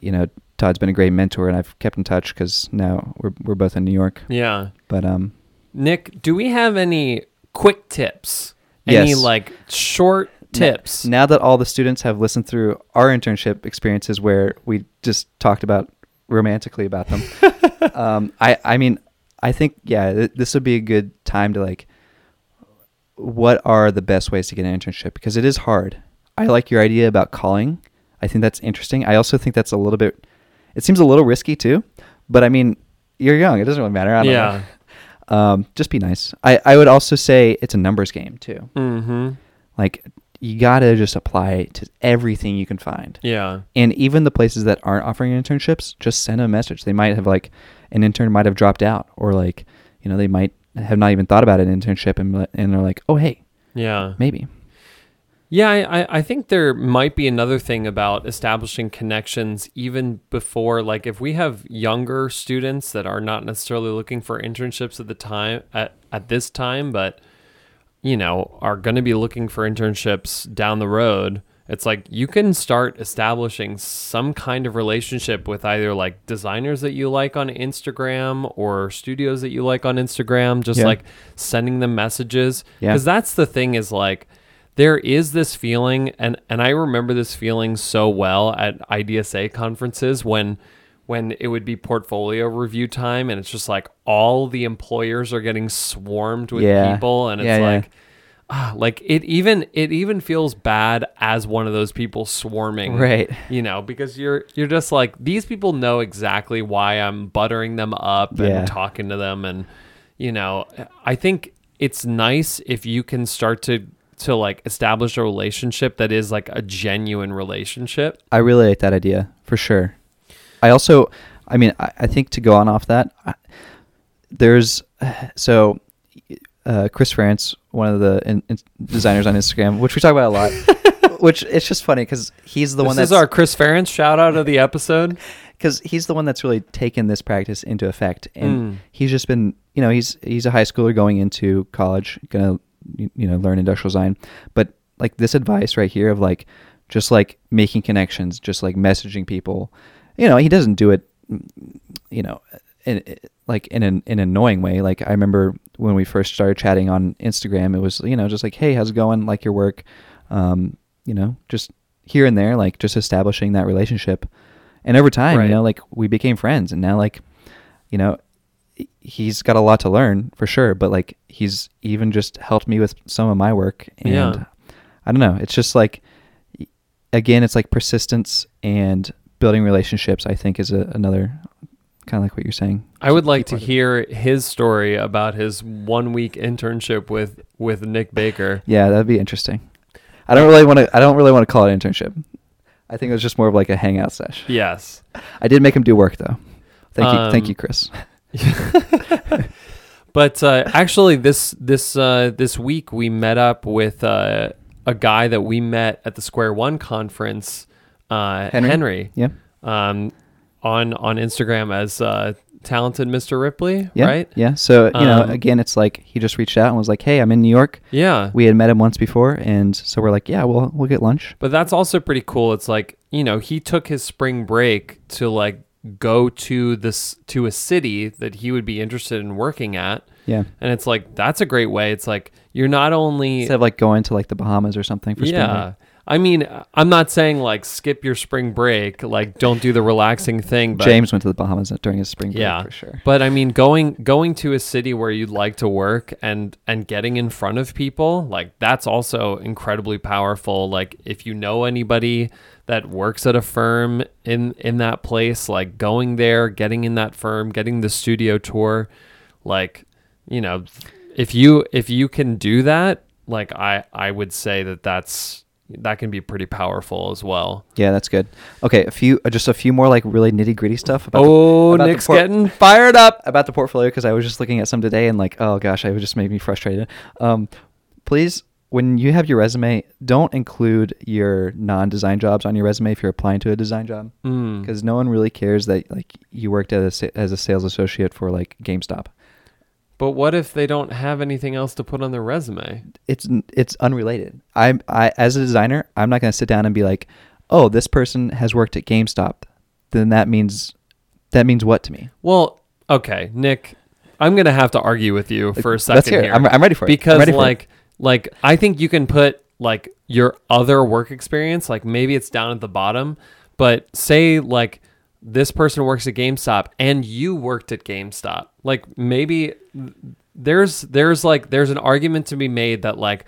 you know, Todd's been a great mentor, and I've kept in touch because now we're we're both in New York.
yeah.
But um,
Nick, do we have any quick tips? Any
Yes.
like short tips?
Now, now that all the students have listened through our internship experiences, where we just talked about romantically about them, *laughs* um, I I mean, I think yeah, th- this would be a good time to like, what are the best ways to get an internship? Because it is hard. I like your idea about calling. I think that's interesting. I also think that's a little bit. It seems a little risky too, but I mean, you're young. It doesn't really matter. I don't
yeah.
know. Um, just be nice. I I would also say it's a numbers game too.
Mm-hmm.
Like you gotta just apply to everything you can find.
Yeah.
And even the places that aren't offering internships, just send a message. They might have like an intern might have dropped out, or like you know they might have not even thought about an internship, and and they're like, oh hey,
Yeah.
maybe.
Yeah, I, I- think there might be another thing about establishing connections even before, like if we have younger students that are not necessarily looking for internships at the time at, at this time, but you know are going to be looking for internships down the road. It's like you can start establishing some kind of relationship with either like designers that you like on Instagram or studios that you like on Instagram, just
Yeah.
like sending them messages.
Yeah.
Because that's the thing is like there is this feeling and and I remember this feeling so well at IDSA conferences when when it would be portfolio review time and it's just like all the employers are getting swarmed with
Yeah.
people and it's like ah, like it even it even feels bad as one of those people swarming
Right.
you know because you're you're just like these people know exactly why i'm buttering them up
Yeah.
and talking to them and you know i think it's nice if you can start to to like establish a relationship that is like a genuine relationship
I really like that idea for sure. I also, I mean, I, I think to go on off that, I, there's *sighs* so uh, Chris France, one of the in, in designers on Instagram, which we talk about a lot. *laughs* which it's just funny because he's the
this
one that's
is our chris ferentz shout out of the episode *laughs*
because he's the one that's really taken this practice into effect, and
Mm.
he's just been, you know, he's he's a high schooler going into college, gonna you you know learn industrial design, but like this advice right here of like just like making connections, just like messaging people, you know, he doesn't do it, you know, in like in an in an annoying way. Like I remember when we first started chatting on Instagram, it was you know just like, hey, how's it going? Like your work, um, you know, just here and there, like just establishing that relationship. And over time,
Right.
you know, like we became friends, and now like, you know, he's got a lot to learn for sure. But like he's even just helped me with some of my work, and
Yeah.
I don't know. It's just like again, it's like persistence and building relationships. I think is a, another kind of like what you're saying.
I would like to hear his story about his one week internship with with Nick Baker.
Yeah, that'd be interesting. I don't really want to. I don't really want to call it an internship. I think it was just more of like a hangout sesh.
Yes.
I did make him do work though. Thank you, thank
Um,
you, Chris. *laughs* *laughs*
But uh, actually, this this uh, this week we met up with uh, a guy that we met at the Square One conference, uh,
Henry?
Henry,
Yeah,
um, on on Instagram as uh, talented Mr. Ripley,
yeah,
right?
Yeah. So you know,
Um,
again, it's like he just reached out and was like, "Hey, I'm in New York.
Yeah.
We had met him once before, and so we're like, yeah, we'll we'll get lunch.
But that's also pretty cool. It's like, you know, he took his spring break to like go to this to a city that he would be interested in working at.
Yeah.
And it's like that's a great way. It's like you're not only
Instead of like going to like the Bahamas or something for spring
Yeah.
break.
I mean, I'm not saying like skip your spring break, like don't do the relaxing thing, but
James went to the Bahamas during his spring break
yeah,
for sure.
But I mean, going going to a city where you'd like to work and and getting in front of people, like that's also incredibly powerful. Like if you know anybody that works at a firm in in that place, like going there, getting in that firm, getting the studio tour, like you know, if you if you can do that, like I I would say that that's that can be pretty powerful as well.
Yeah, that's good. Okay, a few, uh, just a few more like really nitty gritty stuff about.
Oh,
the, about the
Nick's
por-
getting fired up.
about the portfolio because I was just looking at some today and like, oh gosh, it just made me frustrated. Um, please, when you have your resume, don't include your non-design jobs on your resume if you're applying to a design job
Mm.
because no one really cares that like you worked as a, as a sales associate for like GameStop.
But what if they don't have anything else to put on their resume?
It's it's unrelated. I I as a designer, I'm not going to sit down and be like, oh, this person has worked at GameStop. Then that means that means what to me?
Well, okay, Nick, I'm gonna have to argue with you for a 2nd
Let's hear it.
here.
I'm, I'm ready for it. I'm
because
ready for
like like I think you can put like your other work experience, like maybe it's down at the bottom, but say like this person works at GameStop and you worked at GameStop. Like maybe there's there's like there's an argument to be made that like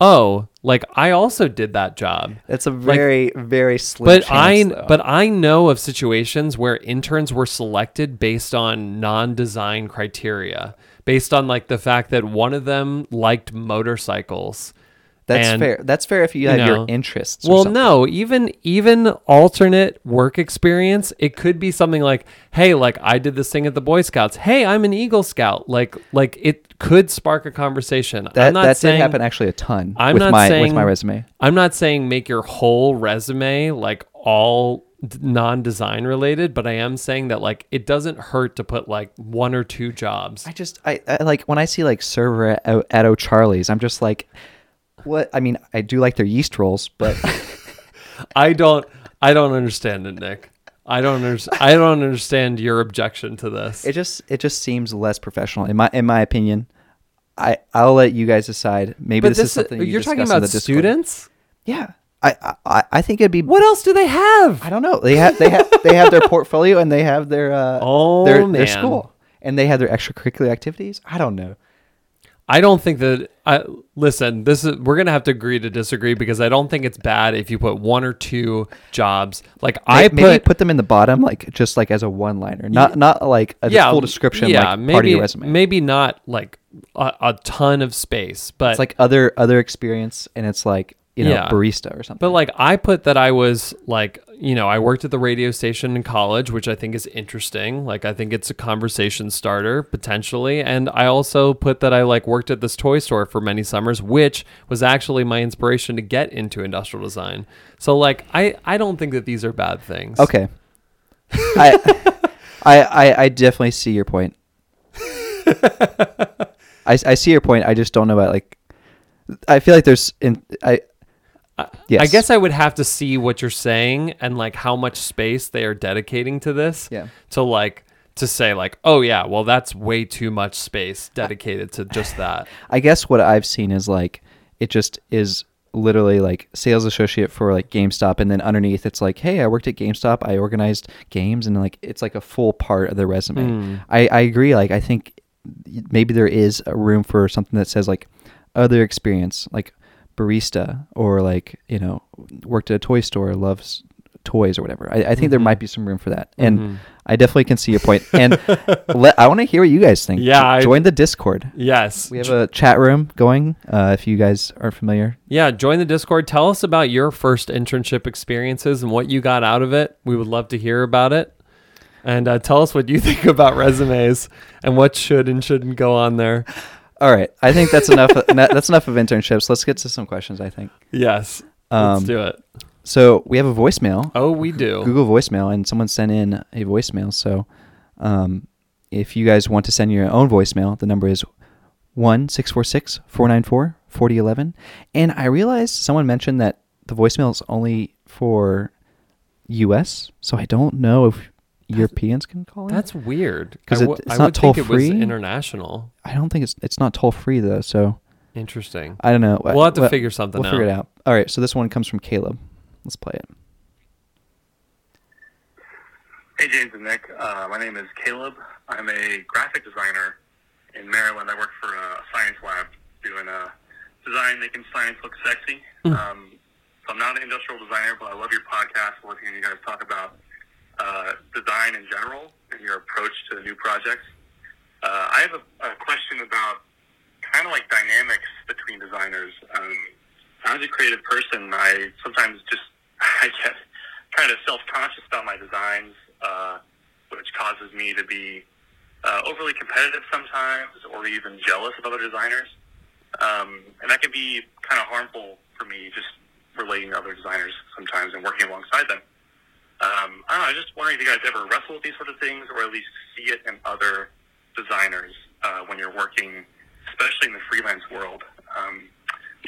oh, like I also did that job.
That's a
like-
very very slim.
But
chance,
I
though.
but I know of situations where interns were selected based on non-design criteria, based on like the fact that one of them liked motorcycles.
That's
And,
fair. That's fair if you
you
have
know,
your interests.
Well, no, even even alternate work experience, it could be something like, "Hey, like I did this thing at the Boy Scouts. Hey, I'm an Eagle Scout." Like like it could spark a conversation.
that
I'm not
that
saying,
did happen actually a ton.
I'm
with
not
my
saying
with my resume.
I'm not saying make your whole resume like all non-design related, but I am saying that like it doesn't hurt to put like one or two jobs.
I just I, I like when I see like server at, at O'Charlie's, I'm just like, what? I mean, I do like their yeast rolls, but *laughs*
I don't I don't understand it, Nick. I don't understand. I don't understand your objection to this.
it just it just seems less professional in my in my opinion. I I'll let you guys decide. Maybe
but
this, is something you
you're talking about students.
Yeah, I, I I think it'd be.
What else do they have?
I don't know. They have they have they have their *laughs* portfolio and they have their uh
Oh,
their, their school and they have their extracurricular activities. I don't know.
I don't think that. I listen. This is we're gonna have to agree to disagree because I don't think it's bad if you put one or two jobs. Like I
May-
put
maybe put them in the bottom, like just like as a one liner, not not like a full description,
Yeah,
like
maybe
part of your resume.
maybe not like a, a ton of space, but
it's like other other experience, and it's like you know
Yeah.
barista or something.
But like I put that I was like, you know, I worked at the radio station in college, which I think is interesting. Like I think it's a conversation starter potentially. And I also put that I like worked at this toy store for many summers, which was actually my inspiration to get into industrial design. So like I I don't think that these are bad things.
okay, *laughs* I, I I I definitely see your point. *laughs* I I see your point. I just don't know about like. I feel like there's in I.
I,
Yes.
I guess I would have to see what you're saying and like how much space they are dedicating to this.
Yeah.
To like to say like, oh yeah, well that's way too much space dedicated to just that. *laughs*
I guess what I've seen is like it just is literally like sales associate for like GameStop, and then underneath it's like, hey, I worked at GameStop, I organized games, and like it's like a full part of their resume.
Mm.
I I agree. Like I think maybe there is a room for something that says like other experience, like barista, or like you know worked at a toy store, loves toys or whatever. I, I think there
Mhm.
might be some room for that, and
Mhm.
I definitely can see your point. And *laughs* let, I want to hear what you guys think.
Yeah, I-
join the Discord.
Yes.
We have a chat room going. Uh, if you guys are familiar,
Yeah, join the Discord. Tell us about your first internship experiences and what you got out of it. We would love to hear about it. And uh, tell us what you *laughs* think about resumes and what should and shouldn't go on there.
All right. I think that's enough. *laughs* that's enough of internships. Let's get to some questions. I think.
Yes.
Um,
let's do it.
So we have a voicemail.
Oh, we do.
Google voicemail, and someone sent in a voicemail. So, um, if you guys want to send your own voicemail, the number is one six four six four nine four forty eleven. And I realized someone mentioned that the voicemail is only for U.S. So I don't know if Europeans can call in.
That's weird.
'Cause
I
it-
w-
it's
I
not
would think it was
toll-free?
international.
I don't think it's it's not toll free though. So
Interesting.
I don't know.
We'll have to
Well,
figure something
We'll
out.
figure it out. All right. So this one comes from Caleb. Let's play it.
Hey, James and Nick. Uh, my name is Caleb. I'm a graphic designer in Maryland. I work for a science lab doing a design making science look sexy. Um, so I'm not an industrial designer, but I love your podcast. I love hearing you guys talk about uh, design in general and your approach to new projects. Uh, I have a, a question about kind of like dynamics between designers. Um, as a creative person, I sometimes just *laughs* I get kind of self-conscious about my designs, uh, which causes me to be uh, overly competitive sometimes, or even jealous of other designers, um, and that can be kind of harmful for me. Just relating to other designers sometimes and working alongside them. Um, I don't know. I was just wondering if you guys ever wrestle with these sort of things, or at least see it in other designers uh, when you're working, especially in the freelance world. Um,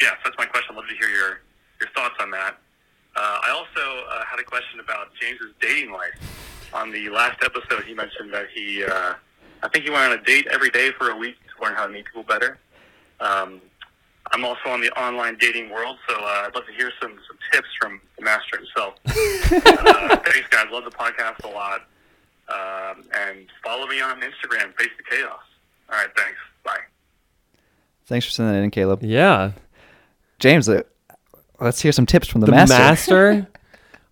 yeah, so that's my question. I'd love to hear your your thoughts on that. Uh, I also uh, had a question about James's dating life. On the last episode, he mentioned that he, uh, I think he went on a date every day for a week to learn how to meet people better. Um, I'm also on the online dating world, so uh, I'd love to hear some, some tips from the master himself. *laughs* uh, thanks, guys. Love the podcast a lot. Um, and follow me on Instagram, Face the Chaos. All right, thanks. Bye.
Thanks for sending that in, Caleb.
Yeah.
James, uh, let's hear some tips from the,
the
master.
master? *laughs*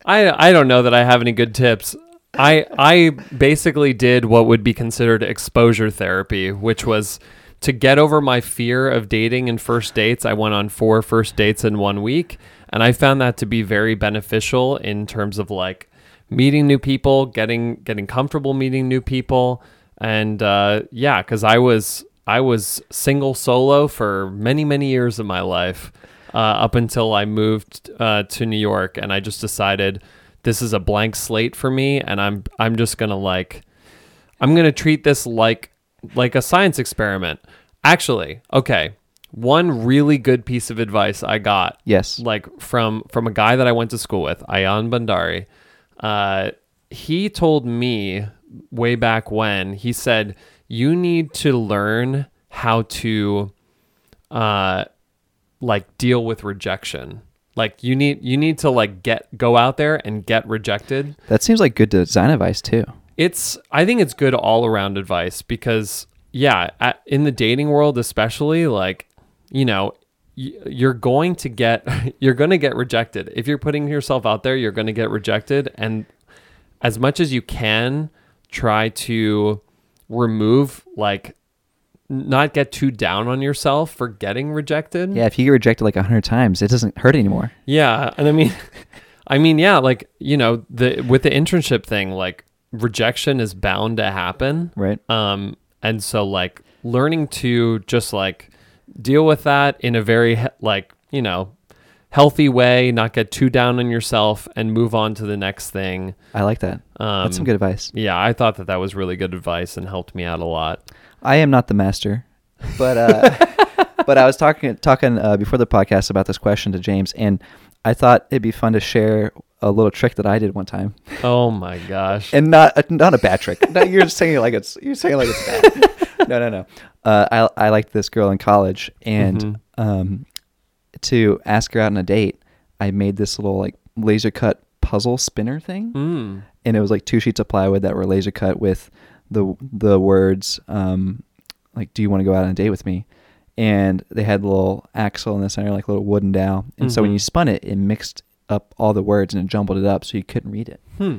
I I don't know that I have any good tips. I I basically did what would be considered exposure therapy, which was to get over my fear of dating and first dates. I went on four first dates in one week, and I found that to be very beneficial in terms of like meeting new people, getting getting comfortable meeting new people, and uh, yeah, because I was I was single solo for many many years of my life uh, up until I moved uh, to New York, and I just decided this is a blank slate for me, and I'm I'm just gonna like I'm gonna treat this like like a science experiment. Actually, okay, one really good piece of advice I got
Yes.
like from from a guy that I went to school with, Ayan Bandari. Uh, he told me way back when he said you need to learn how to uh like deal with rejection. Like you need you need to like get go out there and get rejected
That seems like good design advice too.
It's i think it's good all around advice because yeah at, in the dating world especially like you know you're going to get *laughs* you're going to get rejected. If you're putting yourself out there you're going to get rejected. And as much as you can try to remove like not get too down on yourself for getting rejected.
Yeah, if you get rejected like a hundred times, it doesn't hurt anymore.
yeah, and I mean, *laughs* I mean, yeah, like you know, the with the internship thing, like rejection is bound to happen,
Right.
Um, and so like learning to just like deal with that in a very like you know healthy way, not get too down on yourself, and move on to the next thing.
I like that.
Um,
That's some good advice.
Yeah, I thought that that was really good advice and helped me out a lot.
I am not the master, but uh, *laughs* but I was talking talking uh, before the podcast about this question to James, and I thought it'd be fun to share a little trick that I did one time,
Oh my gosh.
and not not a bad trick. No, you're saying it like it's you're saying it like it's bad. *laughs* no, no, no. Uh, I I liked this girl in college, and
Mhm.
um, to ask her out on a date, I made this little like laser cut puzzle spinner thing,
Mm.
and it was like two sheets of plywood that were laser cut with the the words um, like "Do you want to go out on a date with me?" And they had a little axle in the center, like a little wooden dowel. And so when
Mhm.
you spun it, it mixed up all the words and it jumbled it up, so you couldn't read it.
Hmm.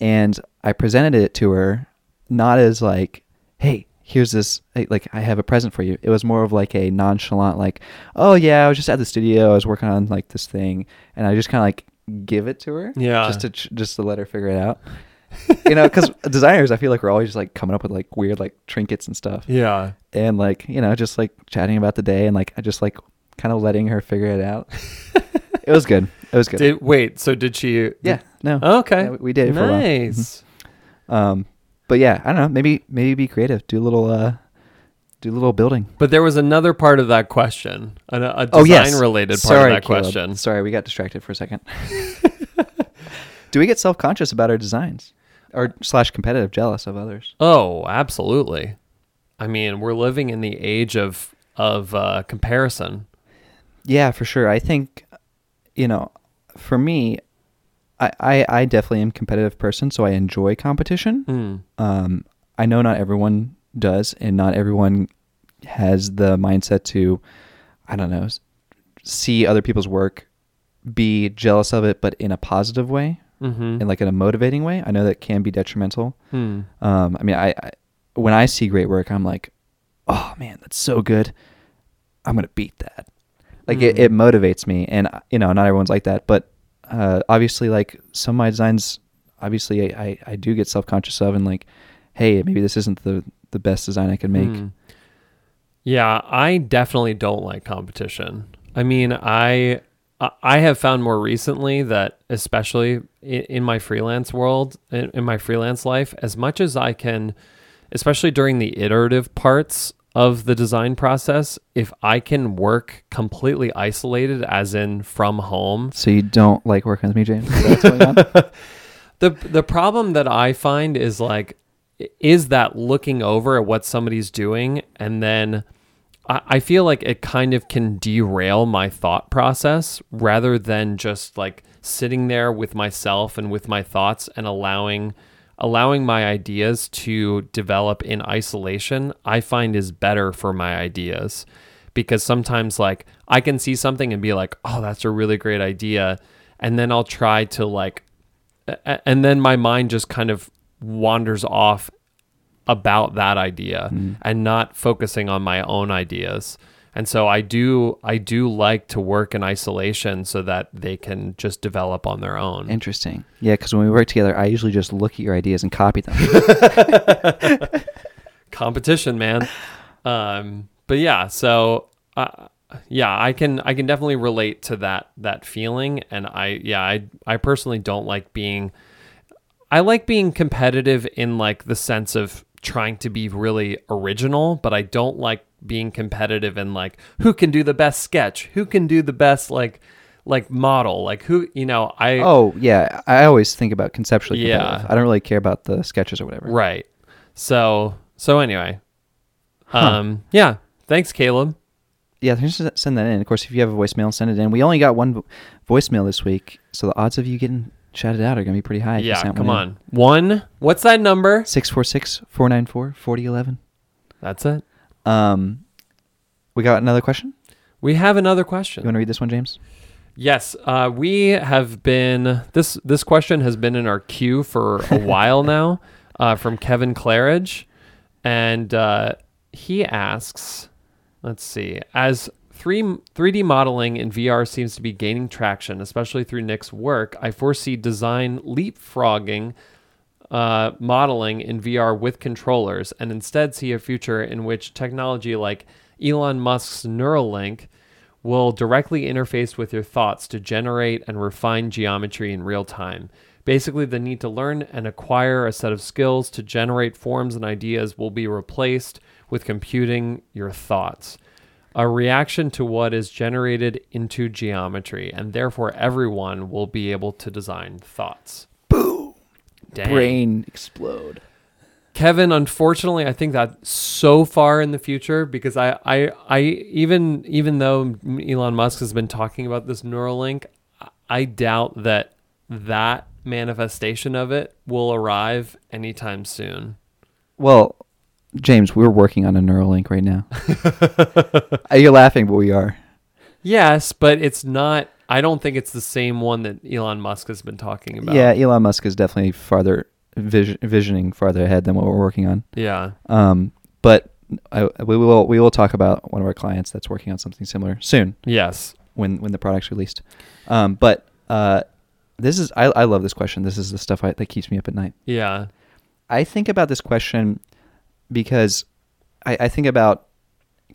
And I presented it to her, not as like, "Hey, here's this like I have a present for you." It was more of like a nonchalant, like, "Oh yeah, I was just at the studio, I was working on like this thing," and I just kind of like give it to her,
Yeah.
just to ch- just to let her figure it out. *laughs* you know, because designers, I feel like we're always just like coming up with like weird like trinkets and stuff,
Yeah.
and like you know, just like chatting about the day and like I just like kind of letting her figure it out. *laughs* it was good. It was good.
Did wait? So did she? did-
yeah. No.
Okay.
Yeah, we- we did it for a while.
Nice.
Um, but yeah, I don't know. Maybe maybe be creative. Do a little uh, do a little building.
But there was another part of that question, a, a design
oh yes,
related part
Sorry,
of that
Caleb.
question.
Sorry, we got distracted for a second. *laughs* do we get self conscious about our designs, or slash competitive, jealous of others?
Oh, absolutely. I mean, we're living in the age of of uh, comparison.
Yeah, for sure. I think, you know, for me, I, I, I definitely am a competitive person, so I enjoy competition.
Mm.
Um, I know not everyone does, and not everyone has the mindset to, I don't know, see other people's work, be jealous of it, but in a positive way
Mm-hmm.
and like in a motivating way. I know that can be detrimental.
Hmm.
Um, I mean, I, I when I see great work, I'm like, oh man, that's so good. I'm gonna beat that. Like it,
Mm.
it motivates me, and you know, not everyone's like that, but uh, obviously, like some of my designs, obviously, I, I, I do get self conscious of, and like, hey, maybe this isn't the the best design I can make.
Hmm. Yeah, I definitely don't like competition. I mean, I I- have found more recently that, especially in, my freelance world, in my freelance life, as much as I can, especially during the iterative parts of the design process, if I can work completely isolated, as in from home,
So you don't like working with me, James? Is going on? *laughs*
the the problem that I find is like is that looking over at what somebody's doing and then I, I feel like it kind of can derail my thought process rather than just like sitting there with myself and with my thoughts and allowing allowing my ideas to develop in isolation I find is better for my ideas. Because sometimes like I can see something and be like oh that's a really great idea. And then I'll try to like and then my mind just kind of wanders off about that idea mm. and not focusing on my own ideas and so i do i do like to work in isolation so that they can just develop on their own
Interesting. Yeah, because when we work together, I usually just look at your ideas and copy them. *laughs* *laughs*
competition man um but yeah so uh, yeah i can i can definitely relate to that that feeling and i yeah i i personally don't like being i like being competitive in like the sense of trying to be really original but i don't like being competitive and like who can do the best sketch who can do the best like like model like who you know i
oh yeah, I always think about conceptually.
Yeah.
I don't really care about the sketches or whatever.
Right. So so anyway.
Huh.
Um yeah. Thanks, Caleb.
Yeah, just send that in. Of course, if you have a voicemail, send it in. We only got one vo- voicemail this week, so the odds of you getting shouted out are going to be pretty high.
yeah, come
one
on. One. What's that number?
646 494 4011.
That's it.
Um, we got another question.
We have another question.
You want to read this one, James?
Yes, uh, we have been this this question has been in our queue for a *laughs* while now, uh, from Kevin Claridge, and uh, he asks, let's see, as three 3D modeling in VR seems to be gaining traction, especially through Nick's work, I foresee design leapfrogging uh, modeling in VR with controllers, and instead see a future in which technology like Elon Musk's Neuralink will directly interface with your thoughts to generate and refine geometry in real time. Basically, the need to learn and acquire a set of skills to generate forms and ideas will be replaced with computing your thoughts. a reaction to what is generated into geometry, and therefore everyone will be able to design thoughts. Dang.
Brain explode.
Kevin, unfortunately, I think that's so far in the future because I, I, I even even though Elon Musk has been talking about this Neuralink, I doubt that that manifestation of it will arrive anytime soon.
Well, James, we're working on a Neuralink right now. *laughs* You're laughing, but we are.
Yes, but it's not. I don't think it's the same one that Elon Musk has been talking about.
Yeah, Elon Musk is definitely farther vision, visioning farther ahead than what we're working on.
Yeah.
Um, but I, we will we will talk about one of our clients that's working on something similar soon
Yes.
when when the product's released. Um, but uh, this is I, I love this question. This is the stuff I, that keeps me up at night.
Yeah.
I think about this question because I, I think about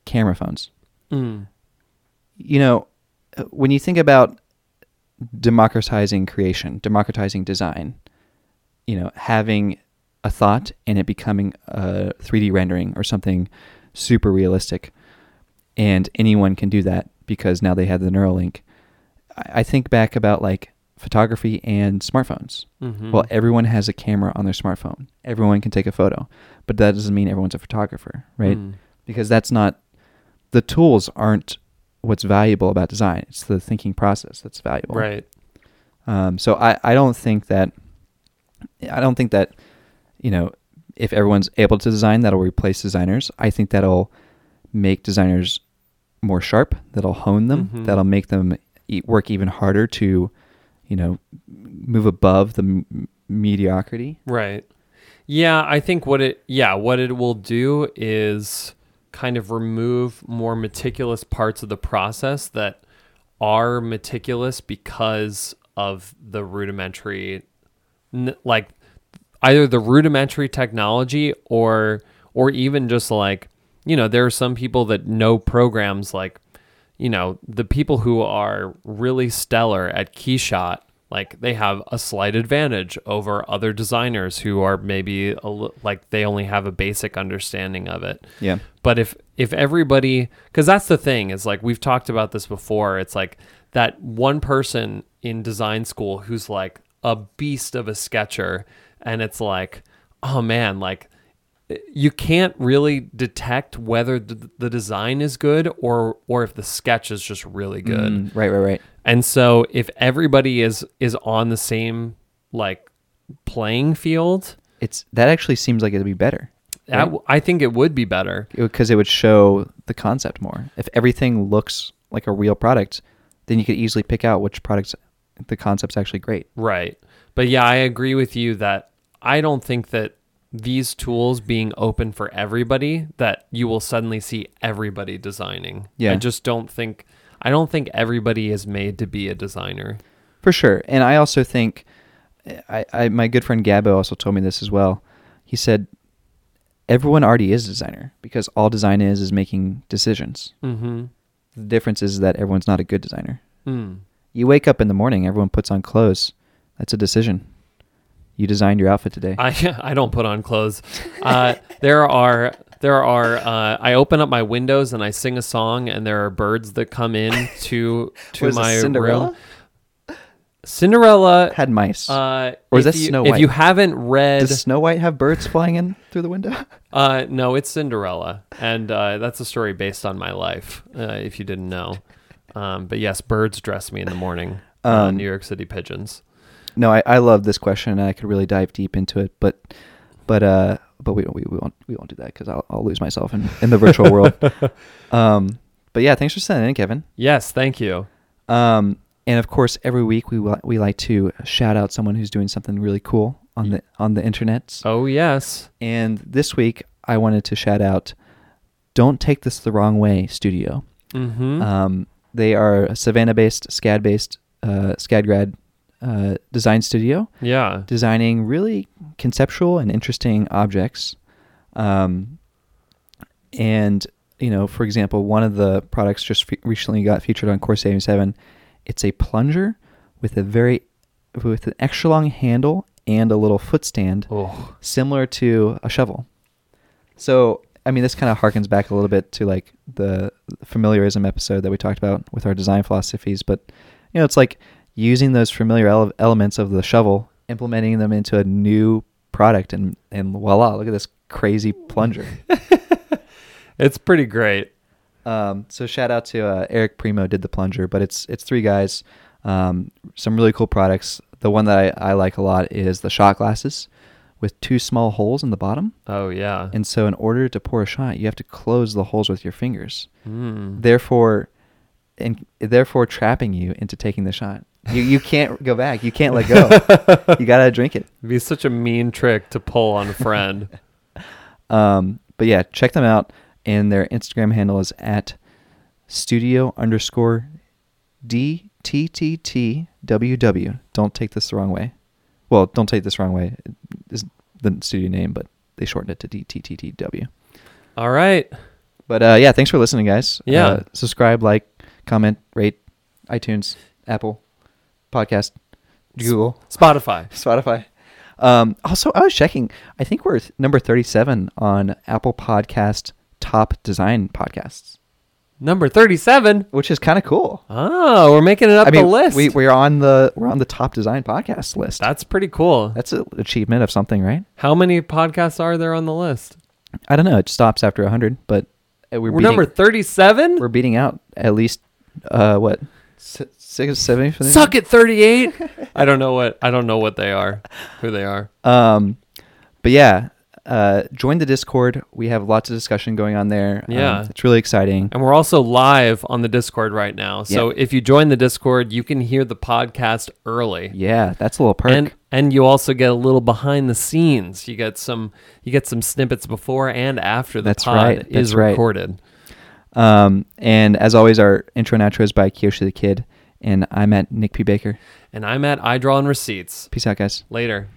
camera phones.
Mm.
You know, when you think about democratizing creation, democratizing design, you know, having a thought and it becoming a 3D rendering or something super realistic, and anyone can do that because now they have the Neuralink. I think back about like photography and smartphones.
hmm
Well, everyone has a camera on their smartphone. Everyone can take a photo, but that doesn't mean everyone's a photographer, right?
Mm.
Because that's not the tools aren't what's valuable about design. It's the thinking process that's valuable.
Right.
Um, so I, I don't think that I don't think that you know if everyone's able to design that'll replace designers. I think that'll make designers more sharp. That'll hone them.
Mhm.
That'll make them e- work even harder to you know move above the m- mediocrity.
Right. Yeah, I think what it yeah, what it will do is kind of remove more meticulous parts of the process that are meticulous because of the rudimentary like either the rudimentary technology or or even just like you know there are some people that know programs like you know the people who are really stellar at keyshot like they have a slight advantage over other designers who are maybe a, like they only have a basic understanding of it
Yeah.
but if if everybody because that's the thing is like we've talked about this before it's like that one person in design school who's like a beast of a sketcher and it's like oh man like you can't really detect whether the, the design is good or or if the sketch is just really good
Mm, right. Right. Right.
And so if everybody is is on the same like playing field
It's that actually seems like it'd be better. Right.
w I think it would be better
because it would show the concept more. If everything looks like a real product, then you could easily pick out which products the concept's actually great.
Right. But yeah, I agree with you that I don't think that these tools being open for everybody that you will suddenly see everybody designing.
Yeah.
I just don't think I don't think everybody is made to be a designer.
For sure. And I also think I, I my good friend Gabo also told me this as well. He said everyone already is a designer because all design is is making decisions.
Mhm.
The difference is that everyone's not a good designer.
Mm.
You wake up in the morning, everyone puts on clothes. That's a decision. You designed your outfit today.
I *laughs* I don't put on clothes. Uh, there are there are uh, I open up my windows and I sing a song and there are birds that come in *laughs* to to
What is this,
my
Cinderella?
room. Cinderella
Had mice.
Uh,
Or is
if
that
you,
Snow
If you haven't read,
Does Snow White have birds flying in through the window? *laughs*
uh, no, it's Cinderella, and uh, that's a story based on my life. Uh, if you didn't know, um, but yes, birds dress me in the morning. uh,
Um,
New York City pigeons.
No, I, I love this question, and I could really dive deep into it, but but uh, but we we, we won't we won't do that because I'll I'll lose myself in, in the virtual world. *laughs* Um, but yeah, thanks for sending in, Kevin.
Yes, thank you.
Um, and of course, every week we we like to shout out someone who's doing something really cool on the on the internet.
Oh yes.
And this week, I wanted to shout out "Don't Take This the Wrong Way" Studio.
Mm-hmm.
Um, they are a Savannah-based, SCAD-based, uh, SCAD-grad uh, design studio.
yeah.
designing really conceptual and interesting objects. Um, and you know, for example, one of the products just fe- recently got featured on Core 77. It's a plunger with a very with an extra long handle and a little foot stand,
Oh.
similar to a shovel. So I mean, this kind of harkens back a little bit to like the familiarism episode that we talked about with our design philosophies. But you know, it's like using those familiar ele- elements of the shovel, implementing them into a new product, and and voila! Look at this crazy plunger. *laughs*
It's pretty great.
Um, so shout out to uh, Eric Primo did the plunger, but it's it's three guys. Um, some really cool products. The one that I, I like a lot is the shot glasses with two small holes in the bottom.
Oh yeah.
And so in order to pour a shot, you have to close the holes with your fingers.
Mm.
Therefore, and therefore trapping you into taking the shot. You you can't go back. You can't let go. *laughs* you gotta drink it.
It'd be such a mean trick to pull on a friend. *laughs*
Um, but yeah, check them out. And their Instagram handle is at studio underscore DTTTWW. Don't take this the wrong way. Well, don't take this the wrong way. Is the studio name, but they shortened it to DTTTW.
All right.
But uh, yeah, thanks for listening, guys.
Yeah.
Uh, subscribe, like, comment, rate, iTunes, Apple, podcast, Google,
Spotify. *laughs*
Spotify. Um, also, I was checking. I think we're th- number 37 on Apple Podcast top design podcasts,
Number 37.
which is kind of cool.
Oh, we're making it up
I mean,
the list.
we we're on the we're on the top design podcast list.
That's pretty cool.
That's an achievement of something, right?
How many podcasts are there on the list?
I don't know. It stops after 100, but uh, we're,
We're,
beating,
number 37?
we're beating out at least uh what six seven. for the-
Suck it 38. *laughs* I don't know what I don't know what they are. Who they are.
Um, but yeah, uh, join the Discord. We have lots of discussion going on there. Um,
Yeah.
it's really exciting.
And we're also live on the Discord right now. So
Yeah.
if you join the Discord, you can hear the podcast early.
Yeah, that's a little perk.
And and you also get a little behind the scenes. You get some you get some snippets before and after the
That's
pod
right.
is
That's right. Um, and as always, our intro and outro is by Kiyoshi the Kid, and I'm at Nick P Baker.
And I'm at I Draw on Receipts.
Peace out, guys.
Later.